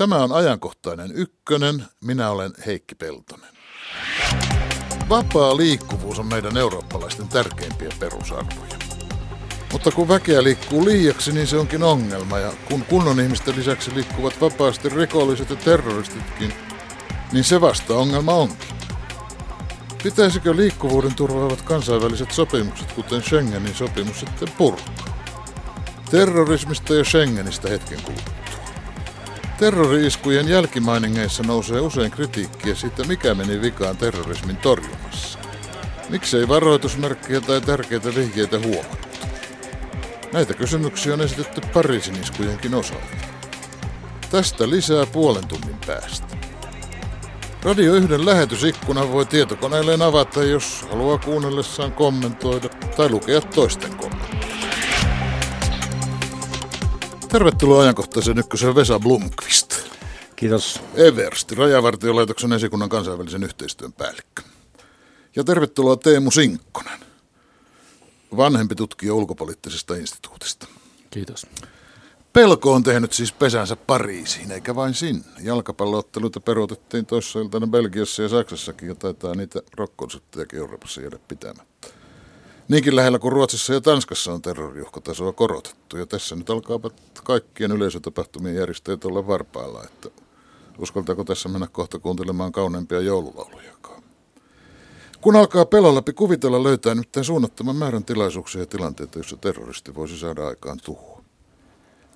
Tämä on ajankohtainen ykkönen. Minä olen Heikki Peltonen. Vapaa liikkuvuus on meidän eurooppalaisten tärkeimpiä perusarvoja. Mutta kun väkeä liikkuu liiaksi, niin se onkin ongelma. Ja kun kunnon ihmisten lisäksi liikkuvat vapaasti rikolliset ja terroristitkin, niin se vasta ongelma onkin. Pitäisikö liikkuvuuden turvaavat kansainväliset sopimukset, kuten Schengenin sopimus, sitten purkaa? Terrorismista ja Schengenistä hetken kuluttua. Terrori-iskujen jälkimainingeissa nousee usein kritiikkiä siitä, mikä meni vikaan terrorismin torjunnassa. Miksei varoitusmerkkiä tai tärkeitä vihjeitä huomattu? Näitä kysymyksiä on esitetty Pariisin iskujenkin osalta. Tästä lisää puolen tunnin päästä. Radio 1 lähetysikkunan voi tietokoneelleen avata, jos haluaa kuunnellessaan kommentoida tai lukea toisten kommentteja. Tervetuloa ajankohtaisen ykkösen Vesa Blomqvist. Kiitos. Eversti, Rajavartiolaitoksen esikunnan kansainvälisen yhteistyön päällikkö. Ja tervetuloa Teemu Sinkkonen, vanhempi tutkija ulkopoliittisesta instituutista. Kiitos. Pelko on tehnyt siis pesänsä Pariisiin, eikä vain sinne. Jalkapallootteluita peruutettiin toissa iltana Belgiassa ja Saksassakin, ja taitaa niitä rokkonsuttajakin Euroopassa jäädä pitämättä. Niinkin lähellä kuin Ruotsissa ja Tanskassa on terroriuhkotasoa korotettu, ja tässä nyt alkaa kaikkien yleisötapahtumien järjestäjät olla varpailla, että uskaltaako tässä mennä kohta kuuntelemaan kauneimpia joululaulujakaan. Kun alkaa pelon läpi kuvitella löytää nyt suunnattoman määrän tilaisuuksia ja tilanteita, joissa terroristi voisi saada aikaan tuhoa.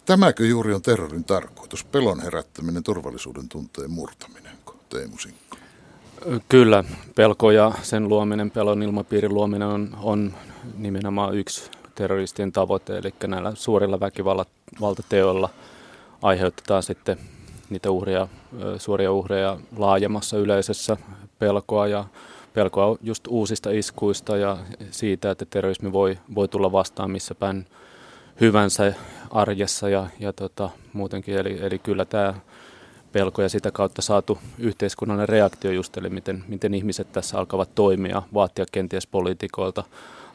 Tämäkö juuri on terrorin tarkoitus, pelon herättäminen, turvallisuuden tunteen murtaminen, Teemu Sinkko? Kyllä, pelko ja sen luominen, pelon ilmapiirin luominen on, on nimenomaan yksi terroristien tavoite, eli näillä suurilla väkivaltateoilla aiheutetaan sitten niitä uhria, suoria uhreja laajemmassa yleisössä pelkoa ja pelkoa just uusista iskuista ja siitä, että terrorismi voi, voi tulla vastaan missä päin hyvänsä arjessa ja, ja tota, muutenkin. Eli, eli kyllä tämä pelko ja sitä kautta saatu yhteiskunnallinen reaktio just, eli miten, miten ihmiset tässä alkavat toimia, vaatia kenties poliitikoilta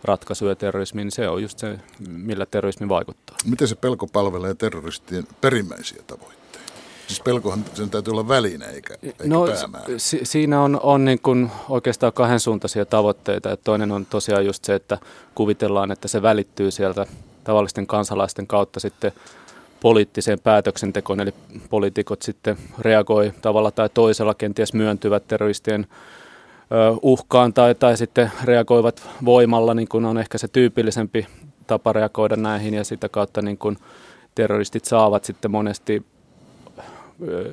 ratkaisuja terrorismiin, niin se on just se, millä terrorismi vaikuttaa. Miten se pelko palvelee terroristien perimmäisiä tavoitteita? Siis pelkohan sen täytyy olla väline eikä, eikä no, si- siinä on, on niin kuin oikeastaan kahden suuntaisia tavoitteita. Et toinen on tosiaan just se, että kuvitellaan, että se välittyy sieltä tavallisten kansalaisten kautta sitten poliittiseen päätöksentekoon, eli poliitikot sitten reagoi tavalla tai toisella, kenties myöntyvät terroristien uhkaan tai, tai sitten reagoivat voimalla, niin kuin on ehkä se tyypillisempi tapa reagoida näihin, ja sitä kautta niin kuin terroristit saavat sitten monesti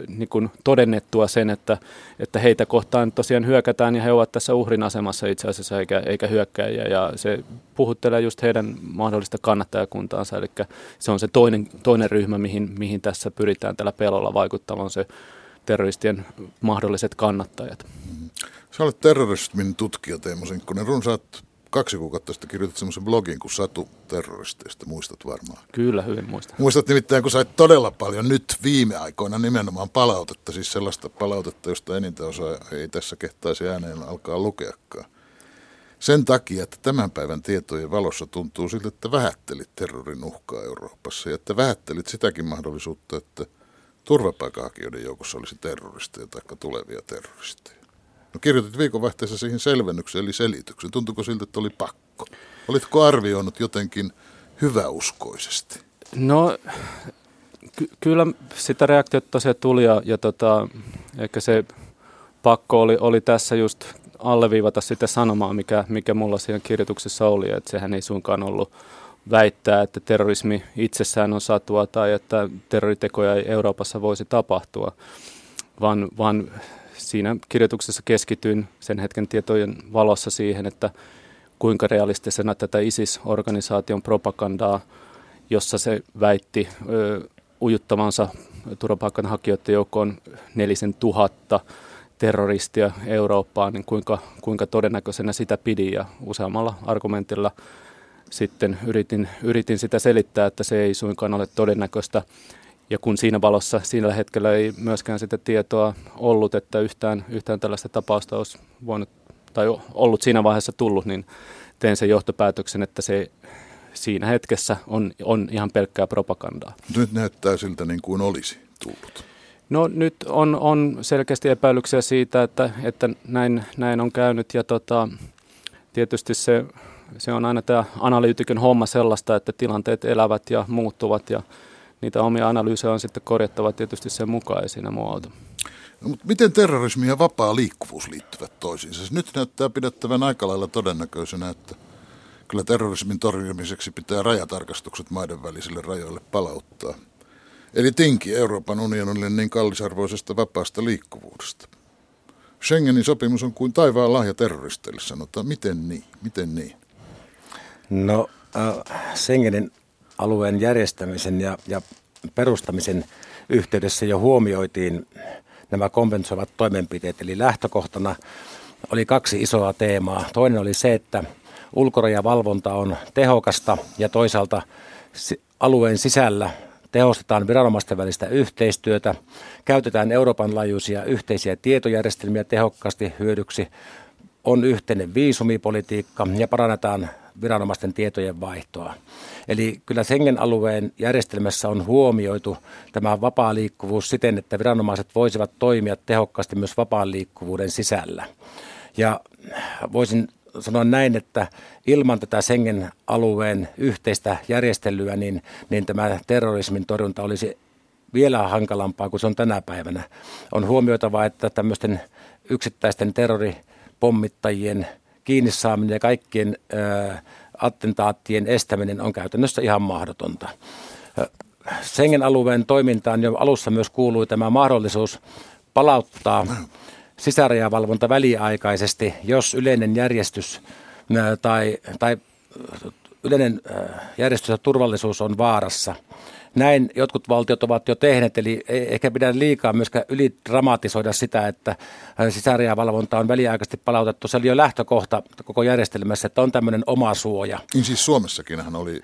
niin kuin todennettua sen, että, että heitä kohtaan tosiaan hyökätään ja he ovat tässä uhrin asemassa itse asiassa eikä, eikä hyökkäjiä ja se puhuttelee just heidän mahdollista kannattajakuntaansa, eli se on se toinen, toinen ryhmä, mihin, mihin tässä pyritään tällä pelolla vaikuttamaan se terroristien mahdolliset kannattajat. Sä olet terrorismin tutkija Teemu Sinkkonen. Runsaat kaksi kuukautta sitten kirjoitit semmoisen blogin kuin Satu terroristeista, muistat varmaan. Kyllä, hyvin muistan. Muistat nimittäin, kun sait todella paljon nyt viime aikoina nimenomaan palautetta, siis sellaista palautetta, josta enintään osa ei tässä kehtaisi ääneen alkaa lukeakaan. Sen takia, että tämän päivän tietojen valossa tuntuu siltä, että vähättelit terrorin uhkaa Euroopassa ja että vähättelit sitäkin mahdollisuutta, että turvapaikanhakijoiden joukossa olisi terroristeja tai tulevia terroristeja. No kirjoitit viikonvaihteessa siihen selvennyksen eli selityksen. Tuntuuko siltä, että oli pakko? Olitko arvioinut jotenkin hyväuskoisesti? No ky- kyllä sitä reaktiota tosiaan tuli ja, ja tota, ehkä se pakko oli, oli tässä just alleviivata sitä sanomaa, mikä, mikä mulla siinä kirjoituksessa oli, että sehän ei suinkaan ollut väittää, että terrorismi itsessään on satua tai että terroritekoja ei Euroopassa voisi tapahtua, vaan, vaan siinä kirjoituksessa keskityin sen hetken tietojen valossa siihen, että kuinka realistisena tätä ISIS-organisaation propagandaa, jossa se väitti ö, ujuttavansa turvapaikanhakijoiden joukkoon nelisen tuhatta terroristia Eurooppaan, niin kuinka, kuinka todennäköisenä sitä pidin ja useammalla argumentilla sitten yritin, yritin sitä selittää, että se ei suinkaan ole todennäköistä. Ja kun siinä valossa siinä hetkellä ei myöskään sitä tietoa ollut, että yhtään, yhtään tällaista tapausta olisi voinut tai ollut siinä vaiheessa tullut, niin tein sen johtopäätöksen, että se siinä hetkessä on, on ihan pelkkää propagandaa. Nyt näyttää siltä niin kuin olisi tullut. No nyt on, on selkeästi epäilyksiä siitä, että, että näin, näin on käynyt ja tota, tietysti se, se on aina tämä analyytikön homma sellaista, että tilanteet elävät ja muuttuvat ja niitä omia analyysejä on sitten korjattava tietysti sen mukaan ja siinä muu auto. No, mutta miten terrorismi ja vapaa liikkuvuus liittyvät toisiinsa? Siis nyt näyttää pidettävän aika lailla todennäköisenä, että kyllä terrorismin torjumiseksi pitää rajatarkastukset maiden välisille rajoille palauttaa. Eli tinki Euroopan unionille niin kallisarvoisesta vapaasta liikkuvuudesta. Schengenin sopimus on kuin taivaan lahja terroristeille, sanotaan. Miten niin? Miten niin? No, äh, Schengenin alueen järjestämisen ja, ja perustamisen yhteydessä jo huomioitiin nämä kompensoivat toimenpiteet. Eli lähtökohtana oli kaksi isoa teemaa. Toinen oli se, että ulkorajavalvonta on tehokasta ja toisaalta alueen sisällä tehostetaan viranomaisten välistä yhteistyötä, käytetään Euroopan laajuisia yhteisiä tietojärjestelmiä tehokkaasti hyödyksi, on yhteinen viisumipolitiikka ja parannetaan viranomaisten tietojen vaihtoa. Eli kyllä Schengen-alueen järjestelmässä on huomioitu tämä vapaa liikkuvuus siten, että viranomaiset voisivat toimia tehokkaasti myös vapaan liikkuvuuden sisällä. Ja voisin sanoa näin, että ilman tätä Schengen-alueen yhteistä järjestelyä, niin, niin tämä terrorismin torjunta olisi vielä hankalampaa kuin se on tänä päivänä. On huomioitava, että tämmöisten yksittäisten terroripommittajien kiinni saaminen ja kaikkien ää, attentaattien estäminen on käytännössä ihan mahdotonta. Schengen-alueen toimintaan jo alussa myös kuului tämä mahdollisuus palauttaa sisärajavalvonta väliaikaisesti, jos yleinen järjestys tai, tai yleinen järjestys ja turvallisuus on vaarassa. Näin jotkut valtiot ovat jo tehneet, eli ei ehkä pidä liikaa myöskään ylidramatisoida sitä, että sisärajavalvonta on väliaikaisesti palautettu. Se oli jo lähtökohta koko järjestelmässä, että on tämmöinen oma suoja. Niin siis Suomessakin oli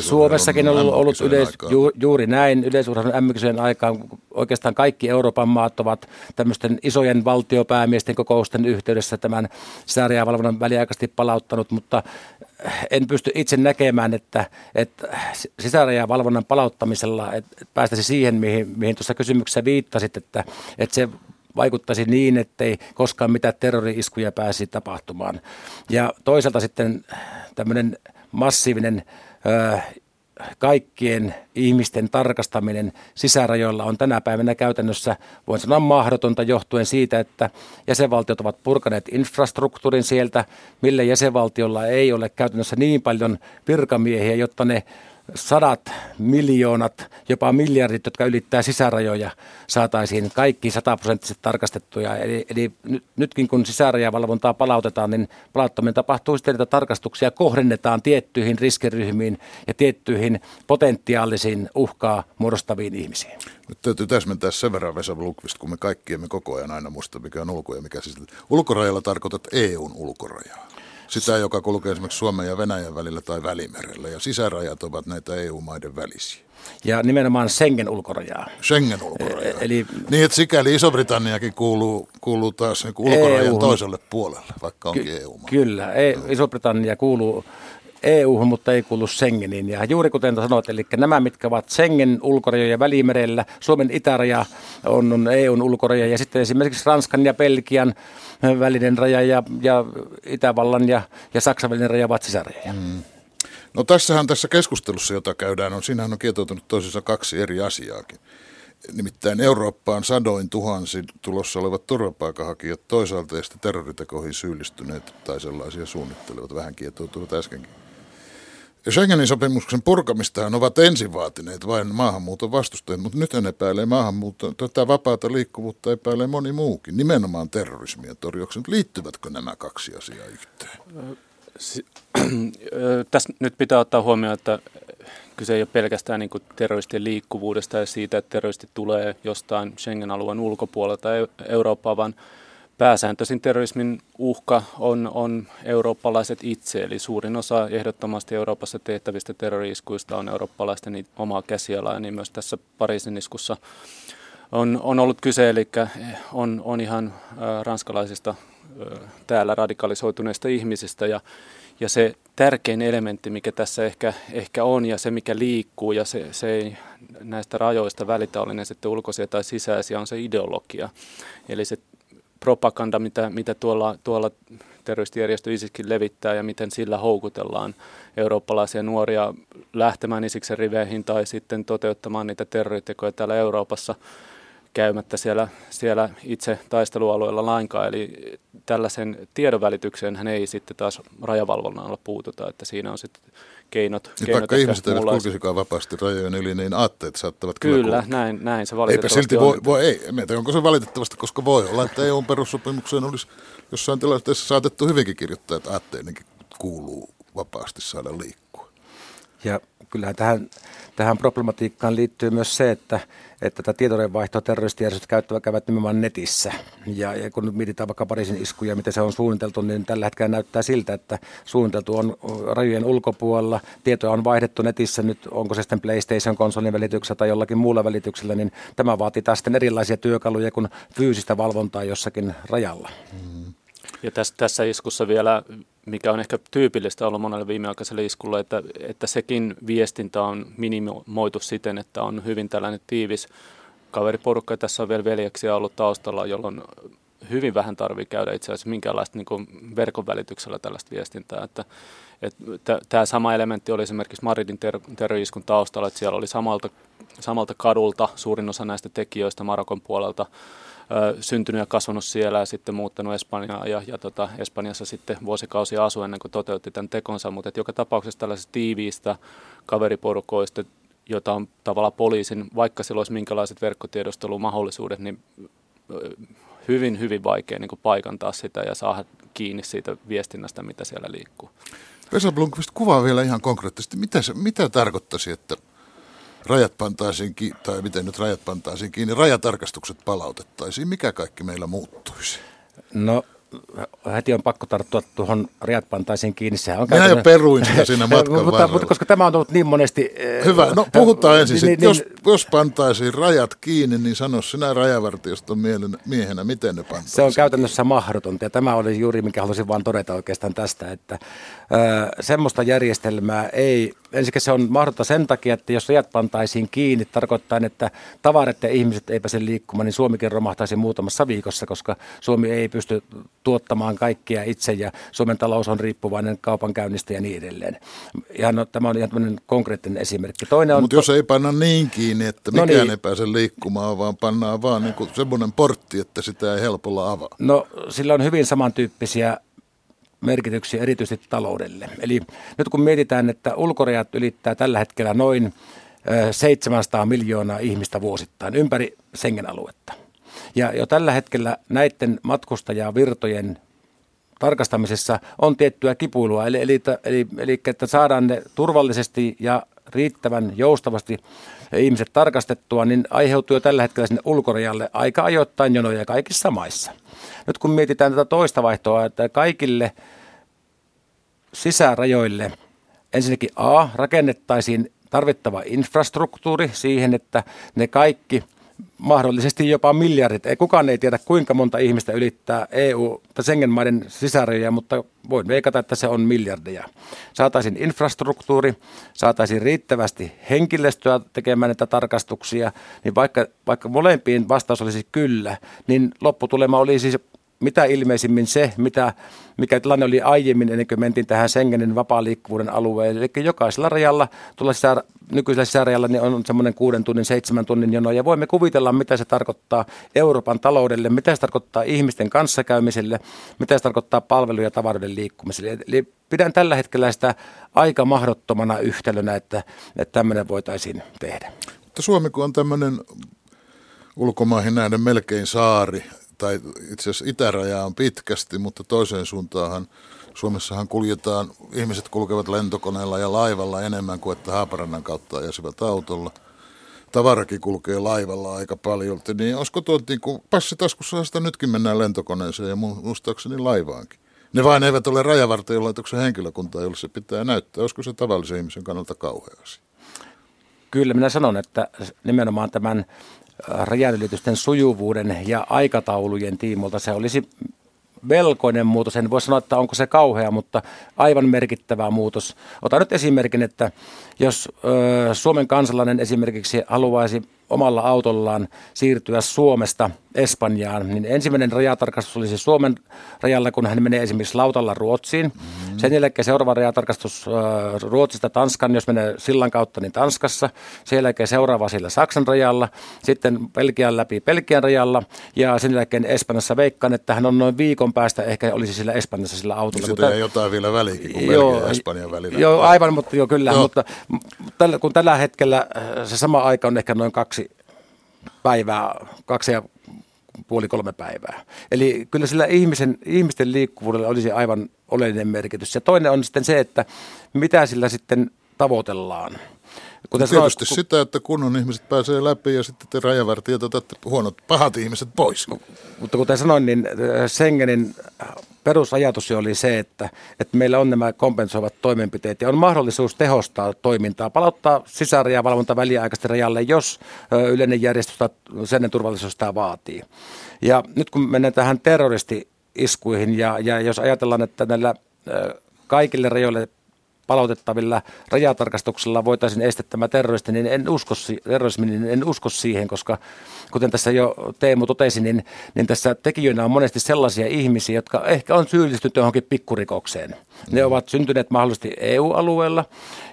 Suomessakin on ollut, ollut yleis, ju, juuri näin. Yleisurheilun mm aikaan oikeastaan kaikki Euroopan maat ovat tämmöisten isojen valtiopäämiesten kokousten yhteydessä tämän sisärajavalvonnan väliaikaisesti palauttanut, mutta en pysty itse näkemään, että, että sisärajavalvonnan palauttamisella että päästäisi siihen, mihin, mihin tuossa kysymyksessä viittasit, että, että se vaikuttaisi niin, ettei koskaan mitään terrori-iskuja pääsi tapahtumaan. Ja toisaalta sitten tämmöinen massiivinen kaikkien ihmisten tarkastaminen sisärajoilla on tänä päivänä käytännössä, voin sanoa mahdotonta johtuen siitä, että jäsenvaltiot ovat purkaneet infrastruktuurin sieltä, millä jäsenvaltiolla ei ole käytännössä niin paljon virkamiehiä, jotta ne sadat miljoonat, jopa miljardit, jotka ylittää sisärajoja, saataisiin kaikki sataprosenttisesti tarkastettuja. Eli, eli nyt, nytkin kun sisärajavalvontaa palautetaan, niin palauttaminen tapahtuu siten, että tarkastuksia kohdennetaan tiettyihin riskiryhmiin ja tiettyihin potentiaalisiin uhkaa muodostaviin ihmisiin. Nyt täytyy täsmentää sen verran Vesa Blukvist, kun me kaikki emme koko ajan aina muista, mikä on ulko ja mikä siis. Ulkorajalla tarkoitat EUn ulkorajaa sitä, joka kulkee esimerkiksi Suomen ja Venäjän välillä tai Välimerellä. Ja sisärajat ovat näitä EU-maiden välisiä. Ja nimenomaan Schengen ulkorajaa. Schengen ulkorajaa. E- eli, niin, että sikäli Iso-Britanniakin kuuluu, kuuluu taas niin ulkorajan EU, toiselle puolelle, vaikka onkin ky- EU-maa. Kyllä, e- Iso-Britannia kuuluu EU, mutta ei kuulu Schengeniin. Ja juuri kuten sanoit, eli nämä, mitkä ovat Schengen ulkorajoja välimerellä, Suomen itäraja on, on EUn ulkoraja ja sitten esimerkiksi Ranskan ja Belgian välinen raja ja, ja Itävallan ja, ja Saksan välinen raja ovat sisärajoja. Mm. No tässähän tässä keskustelussa, jota käydään, on, siinähän on kietoutunut toisissa kaksi eri asiaakin. Nimittäin Eurooppaan sadoin tuhansin tulossa olevat turvapaikanhakijat toisaalta ja sitten terroritekoihin syyllistyneet tai sellaisia suunnittelevat, vähän kietoutuvat äskenkin. Schengenin sopimuksen purkamistahan ovat ensin vaatineet vain maahanmuuton vastustajat, mutta nyt ne epäilee maahanmuuttoa. Tätä vapaata liikkuvuutta epäilee moni muukin, nimenomaan terrorismia torjuksi. Liittyvätkö nämä kaksi asiaa yhteen? Tässä nyt pitää ottaa huomioon, että kyse ei ole pelkästään niin terroristien liikkuvuudesta ja siitä, että terroristit tulee jostain Schengen-alueen ulkopuolelta Eurooppaan, vaan pääsääntöisin terrorismin uhka on, on eurooppalaiset itse, eli suurin osa ehdottomasti Euroopassa tehtävistä terroriiskuista on eurooppalaisten omaa käsialaa, niin myös tässä Pariisin iskussa on, on ollut kyse, eli on, on ihan ranskalaisista täällä radikalisoituneista ihmisistä, ja, ja se tärkein elementti, mikä tässä ehkä, ehkä on ja se, mikä liikkuu ja se, se ei näistä rajoista välitä, oli ne sitten ulkoisia tai sisäisiä, on se ideologia. Eli se propaganda, mitä, mitä tuolla, tuolla terroristijärjestö ISISkin levittää ja miten sillä houkutellaan eurooppalaisia nuoria lähtemään Isiksen riveihin tai sitten toteuttamaan niitä terroritekoja täällä Euroopassa käymättä siellä, siellä itse taistelualueella lainkaan. Eli tällaisen tiedonvälitykseen hän ei sitten taas rajavalvonnalla puututa, että siinä on sitten keinot. Niin keinot vaikka ihmiset eivät kulkisikaan vapaasti rajojen yli, niin aatteet saattavat kyllä Kyllä, näin, näin se valitettavasti Eipä silti voi, voi ei, en onko se valitettavasti, koska voi olla, että EUn perussopimukseen olisi jossain tilanteessa saatettu hyvinkin kirjoittaa, että aatteinenkin kuuluu vapaasti saada liikkua. Ja kyllähän tähän, tähän problematiikkaan liittyy myös se, että, että tätä tietojenvaihtoa terroristijärjestöt käyttävät käyvät nimenomaan netissä. Ja, ja kun nyt mietitään vaikka Pariisin iskuja, miten se on suunniteltu, niin tällä hetkellä näyttää siltä, että suunniteltu on rajojen ulkopuolella. Tietoja on vaihdettu netissä nyt, onko se sitten PlayStation-konsolin välityksellä tai jollakin muulla välityksellä, niin tämä vaatii taas sitten erilaisia työkaluja kuin fyysistä valvontaa jossakin rajalla. Mm. Ja tässä, tässä iskussa vielä, mikä on ehkä tyypillistä ollut monelle viimeaikaiselle iskulle, että, että sekin viestintä on minimoitu siten, että on hyvin tällainen tiivis kaveriporukka. Tässä on vielä veljeksiä ollut taustalla, jolloin hyvin vähän tarvii käydä itse asiassa minkäänlaista niin verkon välityksellä tällaista viestintää. Että, että tämä sama elementti oli esimerkiksi Maridin ter- terroriiskun taustalla, että siellä oli samalta, samalta kadulta suurin osa näistä tekijöistä Marokon puolelta syntynyt ja kasvanut siellä ja sitten muuttanut Espanjaan ja, ja tota, Espanjassa sitten vuosikausia asui ennen kuin toteutti tämän tekonsa, mutta että joka tapauksessa tällaisesta tiiviistä kaveriporukoista, jota on tavallaan poliisin, vaikka sillä olisi minkälaiset verkkotiedustelumahdollisuudet, niin hyvin, hyvin vaikea niin paikantaa sitä ja saada kiinni siitä viestinnästä, mitä siellä liikkuu. Vesa Blomqvist kuvaa vielä ihan konkreettisesti, mitä, mitä tarkoittaisi, että rajat pantaisiin, tai miten nyt rajat pantaisiin kiinni, rajatarkastukset palautettaisiin, mikä kaikki meillä muuttuisi? No heti on pakko tarttua tuohon rajat pantaisiin kiinni. Sehän on Minä jo peruin sitä siinä matkan mutta, mutta, koska tämä on tullut niin monesti... Eh, Hyvä, no puhutaan ensin. Niin, niin, jos, niin, jos pantaisiin rajat kiinni, niin sano sinä rajavartioston miehenä, miten ne pantaisiin Se on käytännössä mahdotonta ja tämä oli juuri, mikä halusin vain todeta oikeastaan tästä, että ö, semmoista järjestelmää ei ensinnäkin se on mahdotonta sen takia, että jos rajat pantaisiin kiinni, tarkoittaa, että tavarat ja ihmiset ei pääse liikkumaan, niin Suomikin romahtaisi muutamassa viikossa, koska Suomi ei pysty tuottamaan kaikkia itse ja Suomen talous on riippuvainen kaupankäynnistä ja niin edelleen. Ihan, no, tämä on ihan tämmöinen konkreettinen esimerkki. Toinen on Mutta jos ei panna niin kiinni, että no mikään no niin. ei pääse liikkumaan, vaan pannaan vaan niin semmoinen portti, että sitä ei helpolla avaa. No sillä on hyvin samantyyppisiä merkityksiä erityisesti taloudelle. Eli nyt kun mietitään, että ulkorajat ylittää tällä hetkellä noin 700 miljoonaa ihmistä vuosittain ympäri Schengen-aluetta. Ja jo tällä hetkellä näiden matkustajavirtojen tarkastamisessa on tiettyä kipuilua, eli, eli, eli, eli että saadaan ne turvallisesti ja riittävän joustavasti ihmiset tarkastettua, niin aiheutuu jo tällä hetkellä sinne ulkorajalle aika ajoittain jonoja kaikissa maissa. Nyt kun mietitään tätä toista vaihtoa, että kaikille sisärajoille ensinnäkin A, rakennettaisiin tarvittava infrastruktuuri siihen, että ne kaikki mahdollisesti jopa miljardit. Ei, kukaan ei tiedä, kuinka monta ihmistä ylittää EU- tai Schengen-maiden sisärajoja, mutta voin veikata, että se on miljardeja. Saataisiin infrastruktuuri, saataisiin riittävästi henkilöstöä tekemään näitä tarkastuksia, niin vaikka, vaikka molempiin vastaus olisi kyllä, niin lopputulema olisi mitä ilmeisimmin se, mitä, mikä tilanne oli aiemmin ennen kuin mentiin tähän Schengenin vapaa liikkuvuuden alueelle. Eli jokaisella rajalla, tuolla sisä, nykyisellä sisärajalla, niin on semmoinen kuuden tunnin, seitsemän tunnin jono. Ja voimme kuvitella, mitä se tarkoittaa Euroopan taloudelle, mitä se tarkoittaa ihmisten kanssakäymiselle, mitä se tarkoittaa palveluja ja tavaroiden liikkumiselle. Eli pidän tällä hetkellä sitä aika mahdottomana yhtälönä, että, että tämmöinen voitaisiin tehdä. Mutta Suomi, kun on tämmöinen ulkomaihin nähden melkein saari, tai itse asiassa itäraja on pitkästi, mutta toiseen suuntaanhan Suomessahan kuljetaan, ihmiset kulkevat lentokoneella ja laivalla enemmän kuin että Haaparannan kautta ajaisivat autolla. Tavarakin kulkee laivalla aika paljon, niin olisiko tuo niin kuin passitaskussa sitä nytkin mennään lentokoneeseen ja muistaakseni laivaankin. Ne vain eivät ole rajavartiolaitoksen henkilökuntaa, jolle se pitää näyttää. Olisiko se tavallisen ihmisen kannalta kauhea asia? Kyllä minä sanon, että nimenomaan tämän rajanylitysten sujuvuuden ja aikataulujen tiimolta se olisi melkoinen muutos. En voi sanoa, että onko se kauhea, mutta aivan merkittävä muutos. Otan nyt esimerkin, että jos ö, Suomen kansalainen esimerkiksi haluaisi omalla autollaan siirtyä Suomesta Espanjaan, niin ensimmäinen rajatarkastus olisi Suomen rajalla, kun hän menee esimerkiksi lautalla Ruotsiin. Mm-hmm. Sen jälkeen seuraava rajatarkastus äh, Ruotsista Tanskan, jos menee sillan kautta, niin Tanskassa. Sen jälkeen seuraava sillä Saksan rajalla, sitten Belgian läpi Belgian rajalla ja sen jälkeen Espanjassa veikkaan, että hän on noin viikon päästä ehkä olisi sillä Espanjassa sillä autolla. Niin Sitä jotain vielä välikin kuin joo, ja Espanjan välillä. Joo, aivan, mutta jo kyllä, joo. mutta tällä, kun tällä hetkellä äh, se sama aika on ehkä noin kaksi päivää, kaksi ja puoli kolme päivää. Eli kyllä sillä ihmisen, ihmisten liikkuvuudella olisi aivan oleellinen merkitys. Ja toinen on sitten se, että mitä sillä sitten tavoitellaan. Kuten Tietysti sanoit, sitä, että kunnon ihmiset pääsee läpi ja sitten te rajavartijat otatte huonot, pahat ihmiset pois. Mutta kuten sanoin, niin äh, Schengenin perusajatus oli se, että, että meillä on nämä kompensoivat toimenpiteet ja on mahdollisuus tehostaa toimintaa, palauttaa sisärajavalvonta väliaikaisesti rajalle, jos yleinen järjestys tai sen turvallisuus sitä vaatii. Ja nyt kun mennään tähän terroristi-iskuihin ja, ja jos ajatellaan, että näillä kaikille rajoille palautettavilla rajatarkastuksella voitaisiin estää tämä terrorismi, niin en usko, terrorismi, niin en usko siihen, koska kuten tässä jo Teemu totesi, niin, niin tässä tekijöinä on monesti sellaisia ihmisiä, jotka ehkä on syyllistynyt johonkin pikkurikokseen. Ne mm. ovat syntyneet mahdollisesti EU-alueella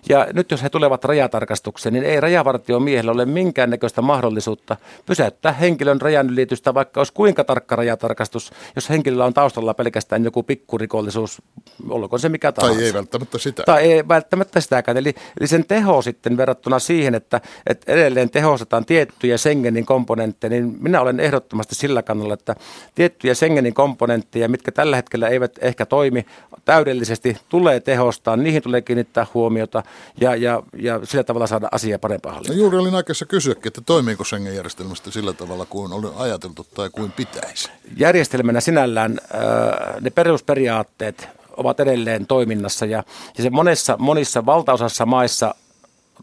ja nyt jos he tulevat rajatarkastukseen, niin ei rajavartion miehellä ole minkäännäköistä mahdollisuutta pysäyttää henkilön rajan ylitystä, vaikka olisi kuinka tarkka rajatarkastus, jos henkilöllä on taustalla pelkästään joku pikkurikollisuus, olkoon se mikä tahansa. Tai ei välttämättä sitä. Tai ei välttämättä sitäkään. Eli, eli sen teho sitten verrattuna siihen, että, että edelleen tehostetaan tiettyjä Schengenin komponentteja, niin minä olen ehdottomasti sillä kannalla, että tiettyjä Schengenin komponentteja, mitkä tällä hetkellä eivät ehkä toimi täydellisesti, tulee tehostaa, niihin tulee kiinnittää huomiota ja, ja, ja sillä tavalla saada asia parempaan hallintaan. No juuri olin aikeissa kysyäkin, että toimiiko Schengen-järjestelmästä sillä tavalla kuin oli ajateltu tai kuin pitäisi? Järjestelmänä sinällään äh, ne perusperiaatteet ovat edelleen toiminnassa ja, ja se monessa, monissa valtaosassa maissa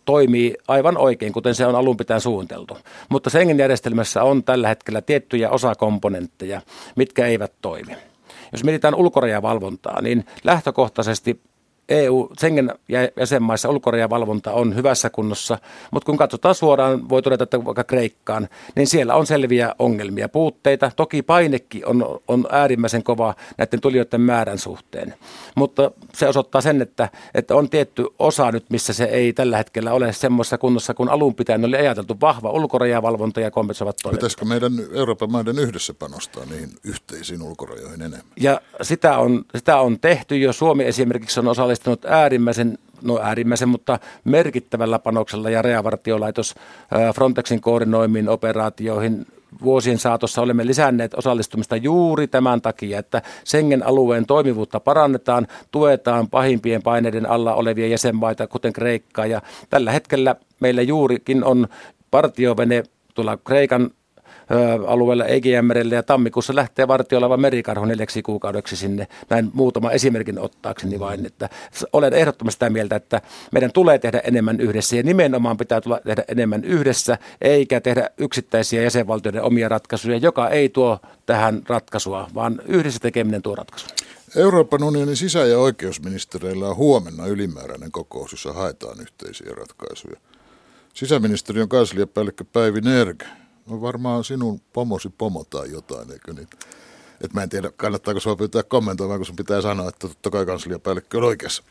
toimii aivan oikein, kuten se on alun pitäen suunniteltu. Mutta Schengen-järjestelmässä on tällä hetkellä tiettyjä osakomponentteja, mitkä eivät toimi. Jos mietitään ulkorajavalvontaa, niin lähtökohtaisesti EU, Schengen jäsenmaissa ulkorajavalvonta on hyvässä kunnossa, mutta kun katsotaan suoraan, voi todeta, että vaikka Kreikkaan, niin siellä on selviä ongelmia, puutteita. Toki painekin on, on äärimmäisen kova näiden tulijoiden määrän suhteen, mutta se osoittaa sen, että, että on tietty osa nyt, missä se ei tällä hetkellä ole semmoisessa kunnossa, kun alun pitäen oli ajateltu vahva ulkorajavalvonta ja kompensoivat toimet. Pitäisikö meidän Euroopan maiden yhdessä panostaa niihin yhteisiin ulkorajoihin enemmän? Ja sitä on, sitä on tehty jo. Suomi esimerkiksi on osallistunut osallistunut äärimmäisen, no äärimmäisen, mutta merkittävällä panoksella ja reavartiolaitos Frontexin koordinoimiin operaatioihin vuosien saatossa olemme lisänneet osallistumista juuri tämän takia, että Schengen-alueen toimivuutta parannetaan, tuetaan pahimpien paineiden alla olevia jäsenmaita, kuten Kreikkaa. Ja tällä hetkellä meillä juurikin on partiovene tuolla Kreikan alueella Egeanmerelle ja tammikuussa lähtee vartiolava merikarhu neljäksi kuukaudeksi sinne. Näin muutama esimerkin ottaakseni vain, että olen ehdottomasti sitä mieltä, että meidän tulee tehdä enemmän yhdessä ja nimenomaan pitää tulla tehdä enemmän yhdessä, eikä tehdä yksittäisiä jäsenvaltioiden omia ratkaisuja, joka ei tuo tähän ratkaisua, vaan yhdessä tekeminen tuo ratkaisu. Euroopan unionin sisä- ja oikeusministereillä on huomenna ylimääräinen kokous, jossa haetaan yhteisiä ratkaisuja. Sisäministeriön kansliapäällikkö Päivi Nerg No varmaan sinun pomosi pomo tai jotain, eikö niin? Et mä en tiedä, kannattaako sinua pyytää kommentoimaan, kun sun pitää sanoa, että totta kai kansliapäällikkö on oikeassa.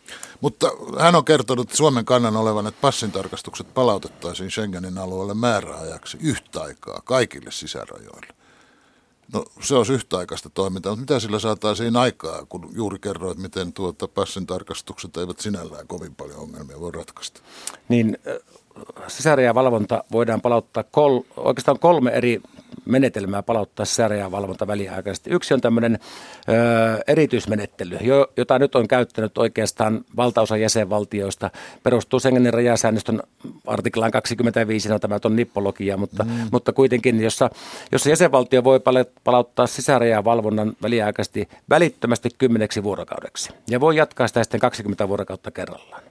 Mutta hän on kertonut Suomen kannan olevan, että passintarkastukset palautettaisiin Schengenin alueelle määräajaksi yhtä aikaa kaikille sisärajoille. No se olisi yhtäaikaista toimintaa, mutta mitä sillä saataisiin aikaa, kun juuri kerroit, miten tuota passin tarkastukset eivät sinällään kovin paljon ongelmia voi ratkaista? Niin sisärajavalvonta voidaan palauttaa, kol, oikeastaan kolme eri menetelmää palauttaa sisärajavalvonta väliaikaisesti. Yksi on tämmöinen ö, erityismenettely, jo, jota nyt on käyttänyt oikeastaan valtaosa jäsenvaltioista. Perustuu Schengenin rajasäännöstön artiklaan 25, no tämä on nippologia, mutta, mm. mutta kuitenkin, jossa, jossa jäsenvaltio voi palauttaa sisärajavalvonnan väliaikaisesti välittömästi kymmeneksi vuorokaudeksi. Ja voi jatkaa sitä sitten 20 vuorokautta kerrallaan.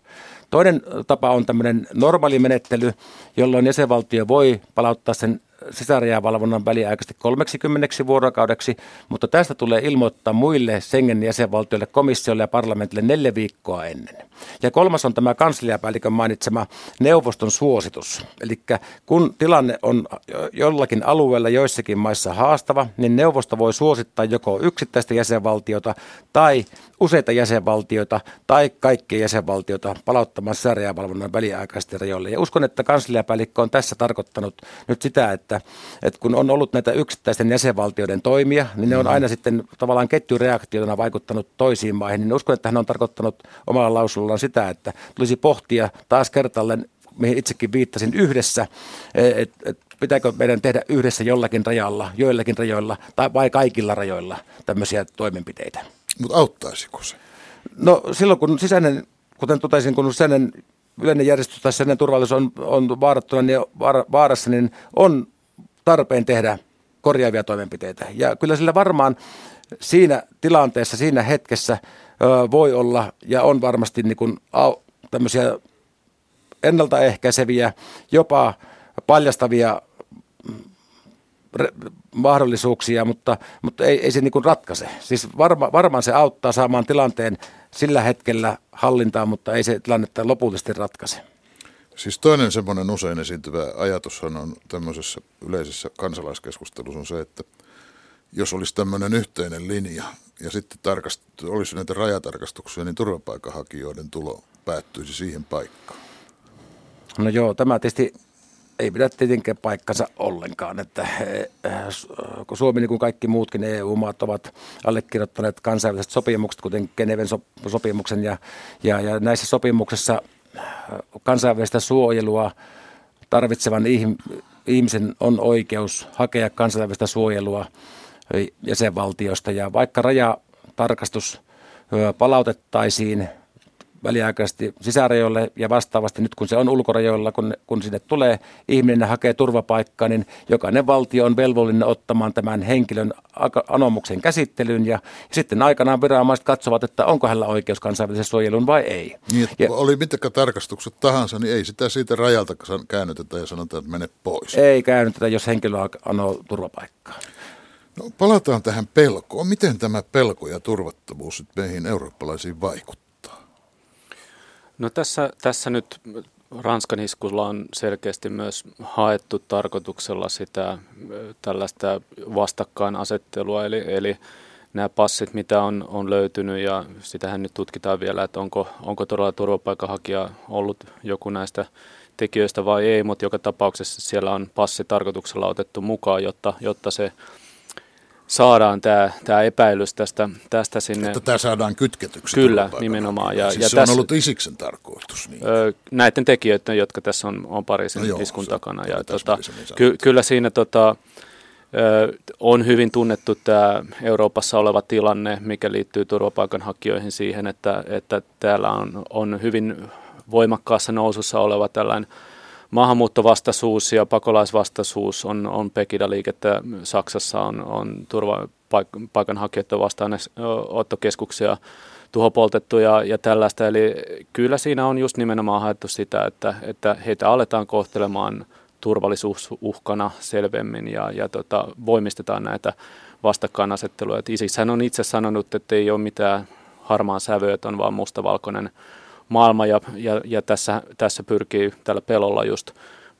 Toinen tapa on tämmöinen normaali menettely, jolloin jäsenvaltio voi palauttaa sen sisärajavalvonnan väliaikaisesti 30 vuorokaudeksi, mutta tästä tulee ilmoittaa muille Schengen jäsenvaltioille, komissiolle ja parlamentille neljä viikkoa ennen. Ja kolmas on tämä kansliapäällikön mainitsema neuvoston suositus. Eli kun tilanne on jollakin alueella joissakin maissa haastava, niin neuvosto voi suosittaa joko yksittäistä jäsenvaltiota tai useita jäsenvaltioita tai kaikkia jäsenvaltioita palauttamaan sisärajavalvonnan väliaikaisesti rajoille. Ja uskon, että kansliapäällikkö on tässä tarkoittanut nyt sitä, että, että kun on ollut näitä yksittäisten jäsenvaltioiden toimia, niin ne on aina sitten tavallaan ketjureaktiona vaikuttanut toisiin maihin. Niin uskon, että hän on tarkoittanut omalla lausullaan sitä, että tulisi pohtia taas kertalleen mihin itsekin viittasin yhdessä, että et, pitääkö meidän tehdä yhdessä jollakin rajalla, joillakin rajoilla tai vai kaikilla rajoilla tämmöisiä toimenpiteitä. Mutta auttaisiko se? No silloin kun sisäinen, kuten totesin, kun sisäinen yleinen järjestys tai sisäinen turvallisuus on, on vaarattuna, niin vaar, vaarassa, niin on tarpeen tehdä korjaavia toimenpiteitä. Ja kyllä sillä varmaan siinä tilanteessa, siinä hetkessä voi olla ja on varmasti niin kuin, tämmöisiä ennaltaehkäiseviä, jopa paljastavia mahdollisuuksia, mutta, mutta ei, ei se niin ratkaise. Siis varma, varmaan se auttaa saamaan tilanteen sillä hetkellä hallintaan, mutta ei se tilannetta lopullisesti ratkaise. Siis toinen semmoinen usein esiintyvä ajatus on tämmöisessä yleisessä kansalaiskeskustelussa on se, että jos olisi tämmöinen yhteinen linja ja sitten tarkast- olisi näitä rajatarkastuksia, niin turvapaikanhakijoiden tulo päättyisi siihen paikkaan. No joo, tämä tietysti ei pidä tietenkään paikkansa ollenkaan, että eh, kun Suomi niin kuin kaikki muutkin EU-maat ovat allekirjoittaneet kansainväliset sopimukset, kuten Geneven sopimuksen ja, ja, ja näissä sopimuksissa eh, kansainvälistä suojelua tarvitsevan ihmisen on oikeus hakea kansainvälistä suojelua jäsenvaltiosta ja vaikka rajatarkastus palautettaisiin väliaikaisesti sisärajoille ja vastaavasti nyt kun se on ulkorajoilla, kun, kun sinne tulee ihminen hakee turvapaikkaa, niin jokainen valtio on velvollinen ottamaan tämän henkilön anomuksen käsittelyyn ja, ja sitten aikanaan viranomaiset katsovat, että onko hänellä oikeus kansainvälisen suojeluun vai ei. Niin, ja, oli mitkä tarkastukset tahansa, niin ei sitä siitä rajalta käännytetä ja sanotaan, että mene pois. Ei käännytetä, jos henkilö anoo turvapaikkaa. No, palataan tähän pelkoon. Miten tämä pelko ja turvattomuus meihin eurooppalaisiin vaikuttaa? No tässä, tässä nyt Ranskan iskulla on selkeästi myös haettu tarkoituksella sitä tällaista vastakkainasettelua, eli, eli nämä passit, mitä on, on löytynyt, ja sitähän nyt tutkitaan vielä, että onko, onko todella turvapaikanhakija ollut joku näistä tekijöistä vai ei, mutta joka tapauksessa siellä on passi tarkoituksella otettu mukaan, jotta, jotta se saadaan tämä, tämä epäilys tästä, tästä sinne. Että tämä saadaan kytketyksi. Kyllä, nimenomaan. Ja, siis ja se tässä, on ollut Isiksen tarkoitus. Niin. näiden tekijöiden, jotka tässä on, on Pariisin no joo, iskun takana. Ja tota, ky, kyllä siinä tota, on hyvin tunnettu tämä Euroopassa oleva tilanne, mikä liittyy turvapaikanhakijoihin siihen, että, että täällä on, on hyvin voimakkaassa nousussa oleva tällainen maahanmuuttovastaisuus ja pakolaisvastaisuus on, on Pekida-liikettä. Saksassa on, on turvapaikanhakijoiden vastaanottokeskuksia tuhopoltettu ja, ja tällaista. Eli kyllä siinä on just nimenomaan haettu sitä, että, että heitä aletaan kohtelemaan turvallisuusuhkana selvemmin ja, ja tota, voimistetaan näitä vastakkainasetteluja. Isishän on itse sanonut, että ei ole mitään harmaan sävyä, on vaan mustavalkoinen maailma ja, ja, ja tässä, tässä pyrkii tällä pelolla just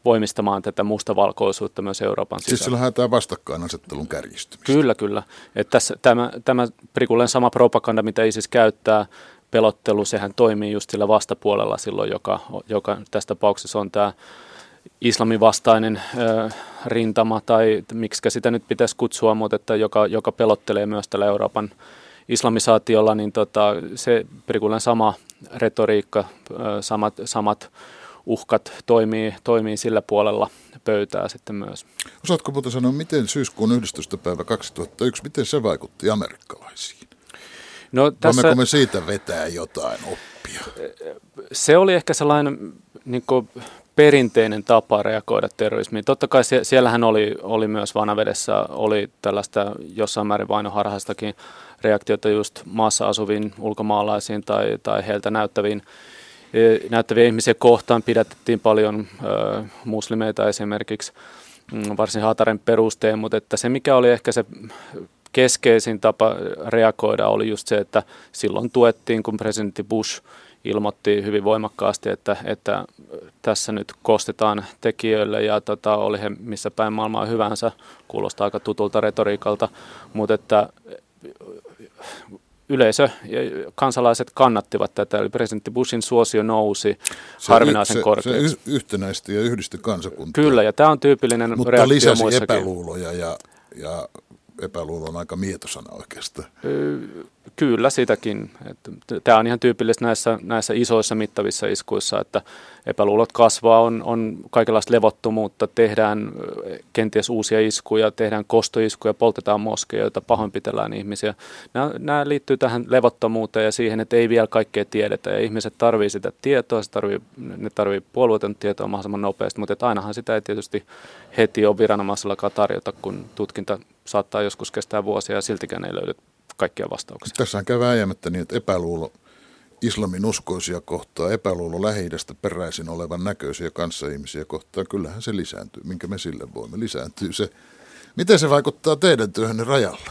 voimistamaan tätä mustavalkoisuutta myös Euroopan sisällä. Siis sillä haetaan vastakkainasettelun kärjistymistä. Kyllä, kyllä. Että tässä, tämä, tämä prikulleen sama propaganda, mitä ISIS käyttää, pelottelu, sehän toimii just sillä vastapuolella silloin, joka, joka tässä tapauksessa on tämä islamin vastainen ö, rintama, tai miksi sitä nyt pitäisi kutsua, mutta että joka, joka pelottelee myös tällä Euroopan islamisaatiolla, niin tota, se prikulleen sama retoriikka, samat, samat uhkat toimii, toimii sillä puolella pöytää sitten myös. Osaatko muuta sanoa, miten syyskuun 11. päivä 2001, miten se vaikutti amerikkalaisiin? No, tässä, Voimmeko me siitä vetää jotain oppia? Se oli ehkä sellainen niin kuin, perinteinen tapa reagoida terrorismiin. Totta kai sie, siellähän oli, oli myös vanavedessä, oli tällaista jossain määrin vainoharhaistakin reaktiota just maassa asuviin ulkomaalaisiin tai, tai heiltä näyttäviin, e, näyttäviä ihmisiä kohtaan. Pidätettiin paljon ö, muslimeita esimerkiksi. mm, varsin hataren perusteen, mutta että se mikä oli ehkä se keskeisin tapa reagoida oli just se, että silloin tuettiin, kun presidentti Bush ilmoitti hyvin voimakkaasti, että, että tässä nyt kostetaan tekijöille ja tota, oli he missä päin maailmaa hyvänsä, kuulostaa aika tutulta retoriikalta, mutta että yleisö ja kansalaiset kannattivat tätä, eli presidentti Bushin suosio nousi se, harvinaisen korkeaksi. Se yhtenäisesti ja yhdisti kansakuntaa. Kyllä, ja tämä on tyypillinen Mutta reaktio lisäsi muissakin. epäluuloja ja, ja epäluulo on aika mietosana oikeastaan. Kyllä sitäkin. Tämä on ihan tyypillistä näissä, näissä isoissa mittavissa iskuissa, että epäluulot kasvaa, on, on kaikenlaista levottomuutta, tehdään kenties uusia iskuja, tehdään kostoiskuja, poltetaan moskeja, pahoinpitellään ihmisiä. Nämä, nämä liittyy tähän levottomuuteen ja siihen, että ei vielä kaikkea tiedetä ja ihmiset tarvitsevat sitä tietoa, se tarvii, ne tarvitsevat puolueetonta tietoa mahdollisimman nopeasti, mutta ainahan sitä ei tietysti heti ole viranomaisillakaan tarjota, kun tutkinta saattaa joskus kestää vuosia ja siltikään ei löydy kaikkia vastauksia. Tässä käy vääjäämättä niin, että epäluulo islamin uskoisia kohtaa, epäluulo lähi peräisin olevan näköisiä kanssaihmisiä kohtaa, kyllähän se lisääntyy. Minkä me sille voimme? Lisääntyy se. Miten se vaikuttaa teidän työhönne rajalla?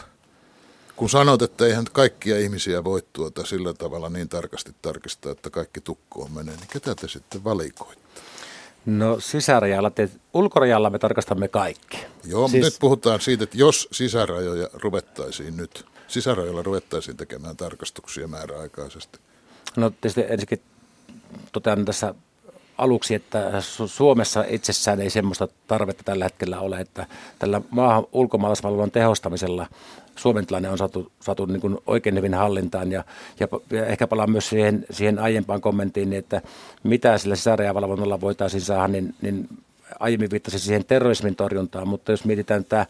Kun sanot, että eihän kaikkia ihmisiä voi tuota sillä tavalla niin tarkasti tarkistaa, että kaikki tukkoon menee, niin ketä te sitten valikoitte? No sisärajalla, te, ulkorajalla me tarkastamme kaikki. Joo, siis... nyt puhutaan siitä, että jos sisärajoja ruvettaisiin nyt, sisärajoilla ruvettaisiin tekemään tarkastuksia määräaikaisesti. No tietysti ensinnäkin totean tässä aluksi, että Suomessa itsessään ei semmoista tarvetta tällä hetkellä ole, että tällä maahan ulkomaalaisvalvonnan tehostamisella Suomen tilanne on saatu, saatu niin kuin oikein hyvin hallintaan ja, ja, ehkä palaan myös siihen, siihen aiempaan kommenttiin, niin että mitä sillä sisärajavalvonnalla voitaisiin saada, niin, niin aiemmin viittasin siihen terrorismin torjuntaan, mutta jos mietitään tämä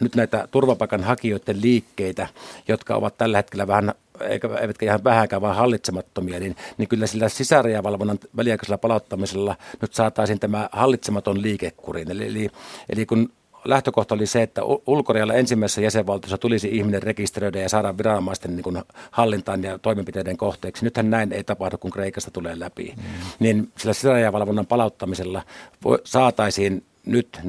nyt näitä turvapaikanhakijoiden liikkeitä, jotka ovat tällä hetkellä vähän eikä, eivätkä ihan vähänkään vaan hallitsemattomia, niin, niin kyllä sillä sisärajavalvonnan väliaikaisella palauttamisella nyt saataisiin tämä hallitsematon liikekurin. Eli, eli, eli kun lähtökohta oli se, että ulkorajalla ensimmäisessä jäsenvaltiossa tulisi ihminen rekisteröidä ja saada viranomaisten niin kuin hallintaan ja toimenpiteiden kohteeksi. Nythän näin ei tapahdu, kun Kreikasta tulee läpi. Mm. Niin sillä sisärajavalvonnan palauttamisella saataisiin nyt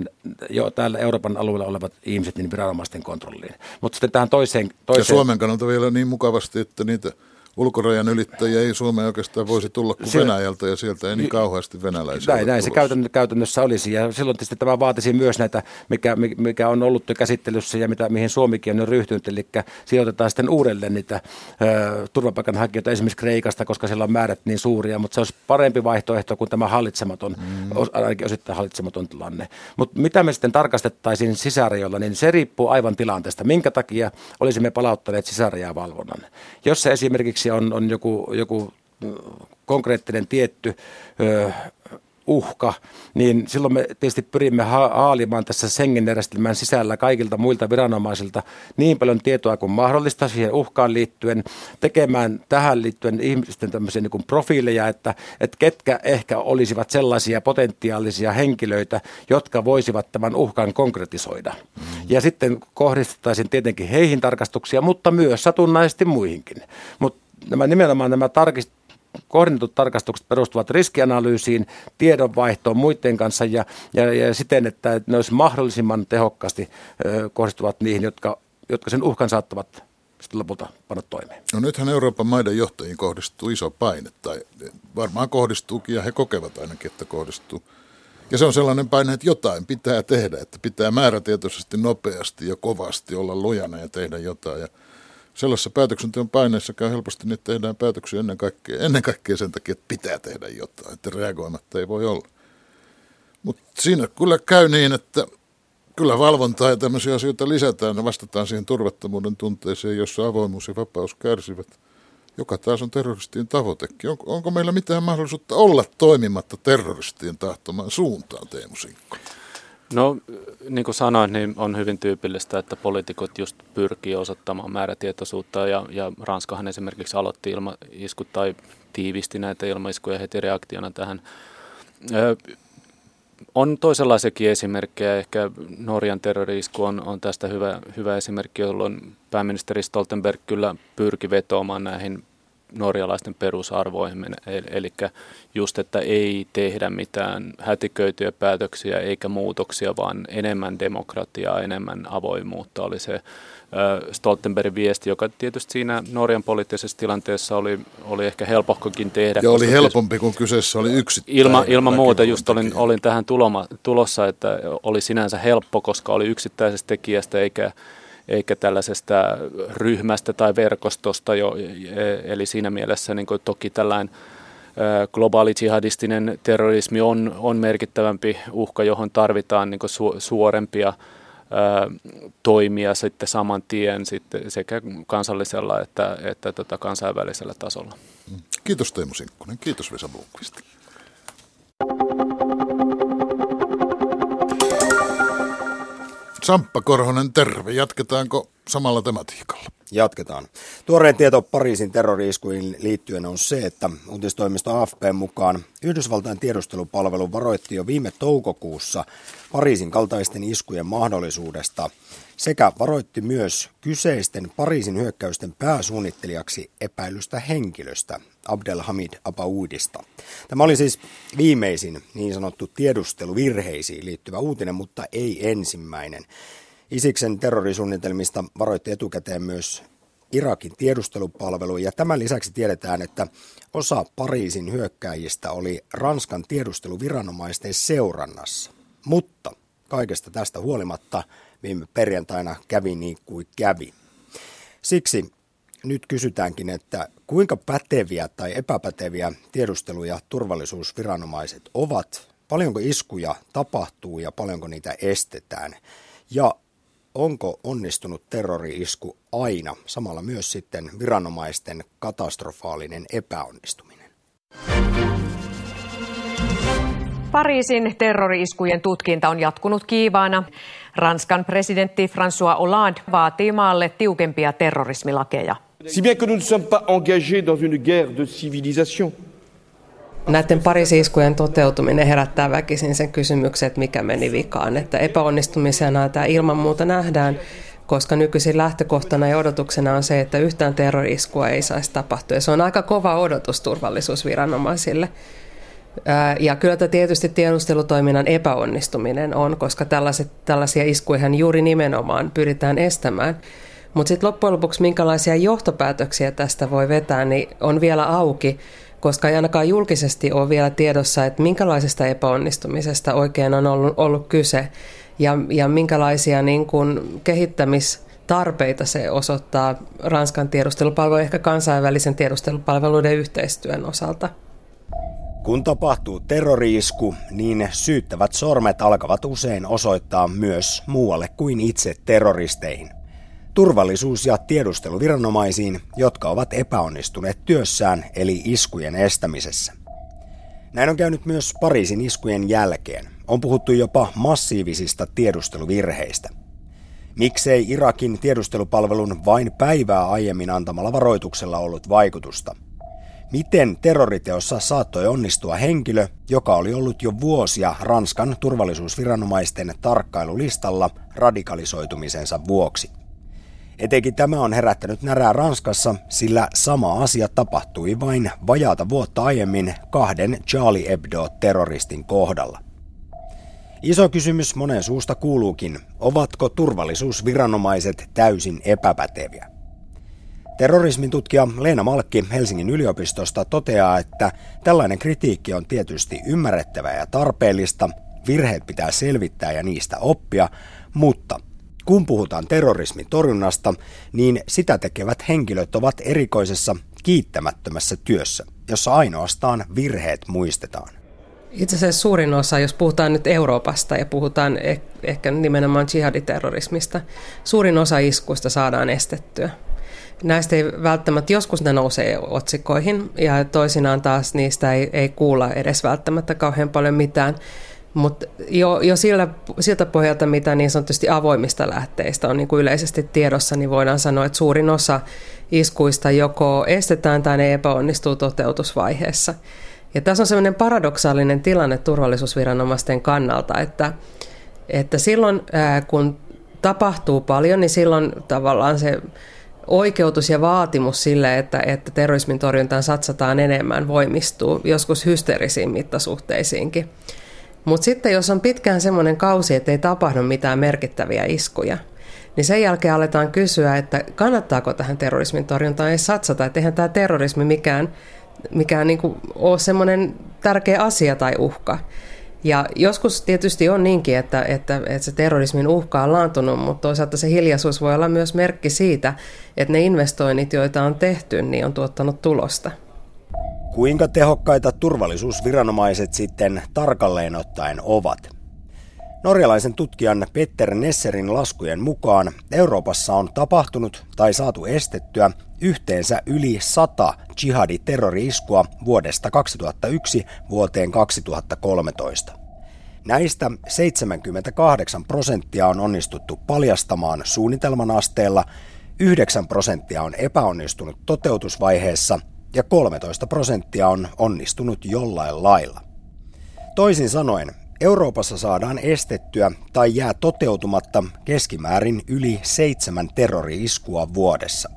jo täällä Euroopan alueella olevat ihmiset niin viranomaisten kontrolliin. Mutta sitten tähän toiseen, toiseen... Ja Suomen kannalta vielä niin mukavasti, että niitä ulkorajan ylittäjiä ei Suomeen oikeastaan voisi tulla kuin se, Venäjältä ja sieltä ei niin kauheasti venäläisiä Näin, näin se käytännössä olisi ja silloin tietysti tämä vaatisi myös näitä, mikä, mikä on ollut jo käsittelyssä ja mitä, mihin Suomikin on ryhtynyt, eli sijoitetaan sitten uudelleen niitä ö, turvapaikanhakijoita esimerkiksi Kreikasta, koska siellä on määrät niin suuria, mutta se olisi parempi vaihtoehto kuin tämä hallitsematon, mm. ainakin osittain hallitsematon tilanne. Mutta mitä me sitten tarkastettaisiin sisärajoilla, niin se riippuu aivan tilanteesta. Minkä takia olisimme palauttaneet sisärajavalvonnan? Jos se esimerkiksi on, on joku, joku konkreettinen tietty ö, uhka, niin silloin me tietysti pyrimme haalimaan tässä Schengen-järjestelmän sisällä kaikilta muilta viranomaisilta niin paljon tietoa kuin mahdollista siihen uhkaan liittyen, tekemään tähän liittyen ihmisten tämmöisiä niin profiileja, että, että ketkä ehkä olisivat sellaisia potentiaalisia henkilöitä, jotka voisivat tämän uhkan konkretisoida. Mm. Ja sitten kohdistettaisiin tietenkin heihin tarkastuksia, mutta myös satunnaisesti muihinkin. Mutta nämä nimenomaan nämä tarkist, kohdennetut tarkastukset perustuvat riskianalyysiin, tiedonvaihtoon muiden kanssa ja, ja, ja siten, että ne olisi mahdollisimman tehokkaasti ö, kohdistuvat niihin, jotka, jotka sen uhkan saattavat sitten lopulta panna toimeen. No nythän Euroopan maiden johtajiin kohdistuu iso paine, tai varmaan kohdistuukin ja he kokevat ainakin, että kohdistuu. Ja se on sellainen paine, että jotain pitää tehdä, että pitää määrätietoisesti, nopeasti ja kovasti olla lujana ja tehdä jotain. Ja sellaisessa päätöksenteon paineessa käy helposti, niin tehdään päätöksiä ennen kaikkea, ennen kaikkea sen takia, että pitää tehdä jotain, että reagoimatta ei voi olla. Mutta siinä kyllä käy niin, että kyllä valvontaa ja tämmöisiä asioita lisätään ja vastataan siihen turvattomuuden tunteeseen, jossa avoimuus ja vapaus kärsivät, joka taas on terroristien tavoitekin. Onko, onko meillä mitään mahdollisuutta olla toimimatta terroristien tahtomaan suuntaan, Teemu Sinkko? No niin kuin sanoin, niin on hyvin tyypillistä, että poliitikot just pyrkii osoittamaan määrätietoisuutta ja, ja Ranskahan esimerkiksi aloitti ilmaiskut tai tiivisti näitä ilmaiskuja heti reaktiona tähän. Ö, on toisenlaisiakin esimerkkejä. Ehkä Norjan terrorisku on, on tästä hyvä, hyvä esimerkki, jolloin pääministeri Stoltenberg kyllä pyrki vetoamaan näihin norjalaisten perusarvoihin, eli just, että ei tehdä mitään hätiköityjä päätöksiä eikä muutoksia, vaan enemmän demokratiaa, enemmän avoimuutta oli se Stoltenbergin viesti, joka tietysti siinä Norjan poliittisessa tilanteessa oli, oli ehkä helpohkokin tehdä. Ja oli helpompi, kun kyseessä oli yksi. Ilma, ilman muuta just olin, olin tähän tuloma, tulossa, että oli sinänsä helppo, koska oli yksittäisestä tekijästä eikä, eikä tällaisesta ryhmästä tai verkostosta jo. E, eli siinä mielessä niin kuin toki tällainen globaali jihadistinen terrorismi on, on merkittävämpi uhka, johon tarvitaan niin su, suorempia toimia sitten saman tien sitten sekä kansallisella että, että tota kansainvälisellä tasolla. Kiitos Teemu Sinkkonen, kiitos Vesa Blomqvist. Samppa Korhonen, terve. Jatketaanko samalla tematiikalla? Jatketaan. Tuoreen tieto Pariisin terroriiskuihin liittyen on se, että uutistoimisto AFP mukaan Yhdysvaltain tiedustelupalvelu varoitti jo viime toukokuussa Pariisin kaltaisten iskujen mahdollisuudesta sekä varoitti myös kyseisten Pariisin hyökkäysten pääsuunnittelijaksi epäilystä henkilöstä, Abdelhamid Abaoudista. Tämä oli siis viimeisin niin sanottu tiedusteluvirheisiin liittyvä uutinen, mutta ei ensimmäinen. Isiksen terrorisuunnitelmista varoitti etukäteen myös Irakin tiedustelupalvelu ja tämän lisäksi tiedetään, että osa Pariisin hyökkäjistä oli Ranskan tiedusteluviranomaisten seurannassa. Mutta kaikesta tästä huolimatta viime perjantaina kävi niin kuin kävi. Siksi nyt kysytäänkin, että kuinka päteviä tai epäpäteviä tiedustelu- ja turvallisuusviranomaiset ovat, paljonko iskuja tapahtuu ja paljonko niitä estetään. Ja onko onnistunut terrori-isku aina, samalla myös sitten viranomaisten katastrofaalinen epäonnistuminen? Pariisin terrori-iskujen tutkinta on jatkunut kiivaana. Ranskan presidentti François Hollande vaatii maalle tiukempia terrorismilakeja. Si bien que nous ne sommes pas engagés dans une guerre de civilisation, Näiden parisiiskujen toteutuminen herättää väkisin sen kysymyksen, että mikä meni vikaan. Että epäonnistumisena tämä ilman muuta nähdään, koska nykyisin lähtökohtana ja odotuksena on se, että yhtään terroriskua ei saisi tapahtua. Ja se on aika kova odotus turvallisuusviranomaisille. Ja kyllä tämä tietysti tiedustelutoiminnan epäonnistuminen on, koska tällaiset, tällaisia iskuja juuri nimenomaan pyritään estämään. Mutta sitten loppujen lopuksi minkälaisia johtopäätöksiä tästä voi vetää, niin on vielä auki koska ei ainakaan julkisesti ole vielä tiedossa, että minkälaisesta epäonnistumisesta oikein on ollut, ollut kyse ja, ja minkälaisia niin kuin kehittämistarpeita se osoittaa Ranskan tiedustelupalvelu ehkä kansainvälisen tiedustelupalveluiden yhteistyön osalta. Kun tapahtuu terroriisku, niin syyttävät sormet alkavat usein osoittaa myös muualle kuin itse terroristeihin turvallisuus- ja tiedusteluviranomaisiin, jotka ovat epäonnistuneet työssään eli iskujen estämisessä. Näin on käynyt myös Pariisin iskujen jälkeen. On puhuttu jopa massiivisista tiedusteluvirheistä. Miksei Irakin tiedustelupalvelun vain päivää aiemmin antamalla varoituksella ollut vaikutusta? Miten terroriteossa saattoi onnistua henkilö, joka oli ollut jo vuosia Ranskan turvallisuusviranomaisten tarkkailulistalla radikalisoitumisensa vuoksi? Etenkin tämä on herättänyt närää Ranskassa, sillä sama asia tapahtui vain vajaata vuotta aiemmin kahden Charlie Hebdo-terroristin kohdalla. Iso kysymys monen suusta kuuluukin, ovatko turvallisuusviranomaiset täysin epäpäteviä? Terrorismin tutkija Leena Malkki Helsingin yliopistosta toteaa, että tällainen kritiikki on tietysti ymmärrettävää ja tarpeellista, virheet pitää selvittää ja niistä oppia, mutta kun puhutaan terrorismin torjunnasta, niin sitä tekevät henkilöt ovat erikoisessa kiittämättömässä työssä, jossa ainoastaan virheet muistetaan. Itse asiassa suurin osa, jos puhutaan nyt Euroopasta ja puhutaan eh- ehkä nimenomaan jihaditerrorismista, suurin osa iskuista saadaan estettyä. Näistä ei välttämättä, joskus ne nousee otsikoihin ja toisinaan taas niistä ei, ei kuulla edes välttämättä kauhean paljon mitään. Mutta jo, jo sillä, siltä pohjalta, mitä niin sanotusti avoimista lähteistä on niin kuin yleisesti tiedossa, niin voidaan sanoa, että suurin osa iskuista joko estetään tai ne epäonnistuu toteutusvaiheessa. Ja tässä on sellainen paradoksaalinen tilanne turvallisuusviranomaisten kannalta, että, että silloin ää, kun tapahtuu paljon, niin silloin tavallaan se oikeutus ja vaatimus sille, että, että terrorismin torjuntaan satsataan enemmän, voimistuu joskus hysteerisiin mittasuhteisiinkin. Mutta sitten jos on pitkään semmoinen kausi, että ei tapahdu mitään merkittäviä iskuja, niin sen jälkeen aletaan kysyä, että kannattaako tähän terrorismin torjuntaan edes satsata, että eihän tämä terrorismi mikään, mikään niin ole semmoinen tärkeä asia tai uhka. Ja joskus tietysti on niinkin, että, että, että se terrorismin uhka on laantunut, mutta toisaalta se hiljaisuus voi olla myös merkki siitä, että ne investoinnit, joita on tehty, niin on tuottanut tulosta. Kuinka tehokkaita turvallisuusviranomaiset sitten tarkalleen ottaen ovat? Norjalaisen tutkijan Petter Nesserin laskujen mukaan Euroopassa on tapahtunut tai saatu estettyä yhteensä yli 100 jihadi-terrori-iskua vuodesta 2001 vuoteen 2013. Näistä 78 prosenttia on onnistuttu paljastamaan suunnitelman asteella, 9 prosenttia on epäonnistunut toteutusvaiheessa ja 13 prosenttia on onnistunut jollain lailla. Toisin sanoen, Euroopassa saadaan estettyä tai jää toteutumatta keskimäärin yli seitsemän terrori-iskua vuodessa.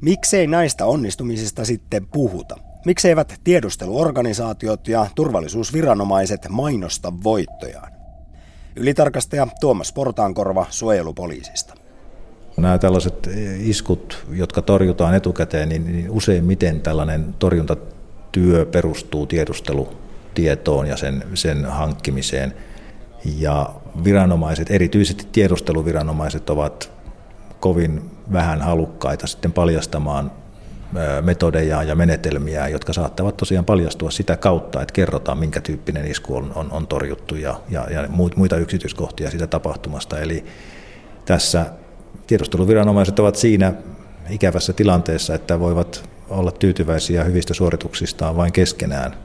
Miksei näistä onnistumisista sitten puhuta? Mikseivät tiedusteluorganisaatiot ja turvallisuusviranomaiset mainosta voittojaan? Ylitarkastaja Tuomas Portaankorva suojelupoliisista. Nämä tällaiset iskut, jotka torjutaan etukäteen, niin useimmiten tällainen torjuntatyö perustuu tiedustelutietoon ja sen, sen hankkimiseen. Ja viranomaiset, erityisesti tiedusteluviranomaiset, ovat kovin vähän halukkaita sitten paljastamaan metodeja ja menetelmiä, jotka saattavat tosiaan paljastua sitä kautta, että kerrotaan, minkä tyyppinen isku on, on, on torjuttu ja, ja, ja muita yksityiskohtia siitä tapahtumasta. Eli tässä tiedusteluviranomaiset ovat siinä ikävässä tilanteessa, että voivat olla tyytyväisiä hyvistä suorituksistaan vain keskenään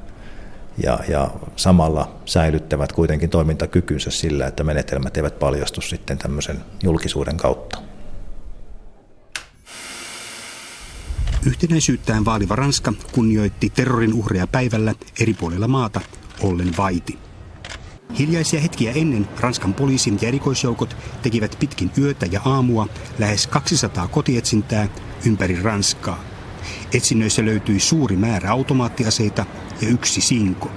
ja, ja samalla säilyttävät kuitenkin toimintakykynsä sillä, että menetelmät eivät paljastu sitten tämmöisen julkisuuden kautta. Yhtenäisyyttään vaaliva Ranska kunnioitti terrorin uhreja päivällä eri puolilla maata ollen vaiti. Hiljaisia hetkiä ennen Ranskan poliisin ja erikoisjoukot tekivät pitkin yötä ja aamua lähes 200 kotietsintää ympäri Ranskaa. Etsinnöissä löytyi suuri määrä automaattiaseita ja yksi sinko.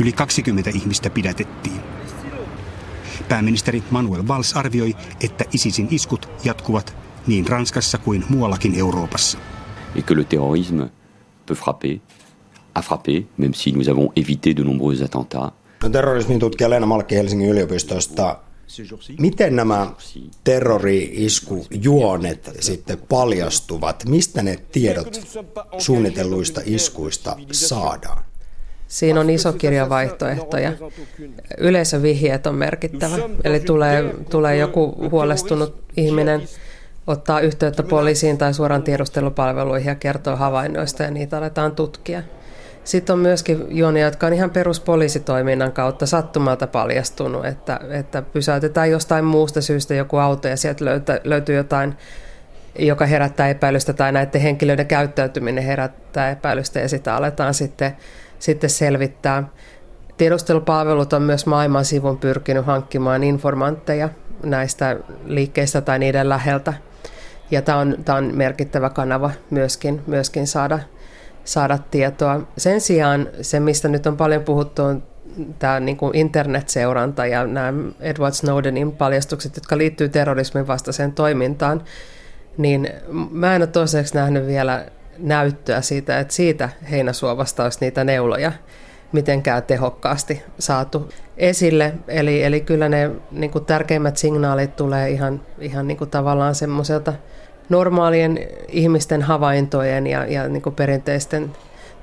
Yli 20 ihmistä pidätettiin. Pääministeri Manuel Valls arvioi, että ISISin iskut jatkuvat niin Ranskassa kuin muuallakin Euroopassa et que le terrorisme peut frapper, a frappé, même si nous avons évité de nombreux attentats. No, terrorismin tutkija Leena Malkki Helsingin yliopistosta. Miten nämä terrori-iskujuonet sitten paljastuvat? Mistä ne tiedot suunnitelluista iskuista saadaan? Siinä on iso kirja vaihtoehtoja. Yleisövihjeet on merkittävä. Eli tulee, tulee joku huolestunut ihminen ottaa yhteyttä poliisiin tai suoraan tiedustelupalveluihin ja kertoo havainnoista ja niitä aletaan tutkia. Sitten on myöskin juonia, jotka on ihan peruspoliisitoiminnan kautta sattumalta paljastunut, että, että pysäytetään jostain muusta syystä joku auto ja sieltä löytä, löytyy jotain, joka herättää epäilystä tai näiden henkilöiden käyttäytyminen herättää epäilystä ja sitä aletaan sitten, sitten selvittää. Tiedustelupalvelut on myös maailman sivun pyrkinyt hankkimaan informantteja näistä liikkeistä tai niiden läheltä – ja tämä on, tämä on merkittävä kanava myöskin, myöskin saada, saada tietoa. Sen sijaan se, mistä nyt on paljon puhuttu, on tämä niin kuin internetseuranta ja nämä Edward Snowdenin paljastukset, jotka liittyy terrorismin vastaiseen toimintaan, niin mä en ole toiseksi nähnyt vielä näyttöä siitä, että siitä heinäsuovasta olisi niitä neuloja mitenkään tehokkaasti saatu esille. Eli, eli kyllä ne niin kuin tärkeimmät signaalit tulee ihan, ihan niin kuin tavallaan semmoiselta normaalien ihmisten havaintojen ja, ja niin kuin perinteisten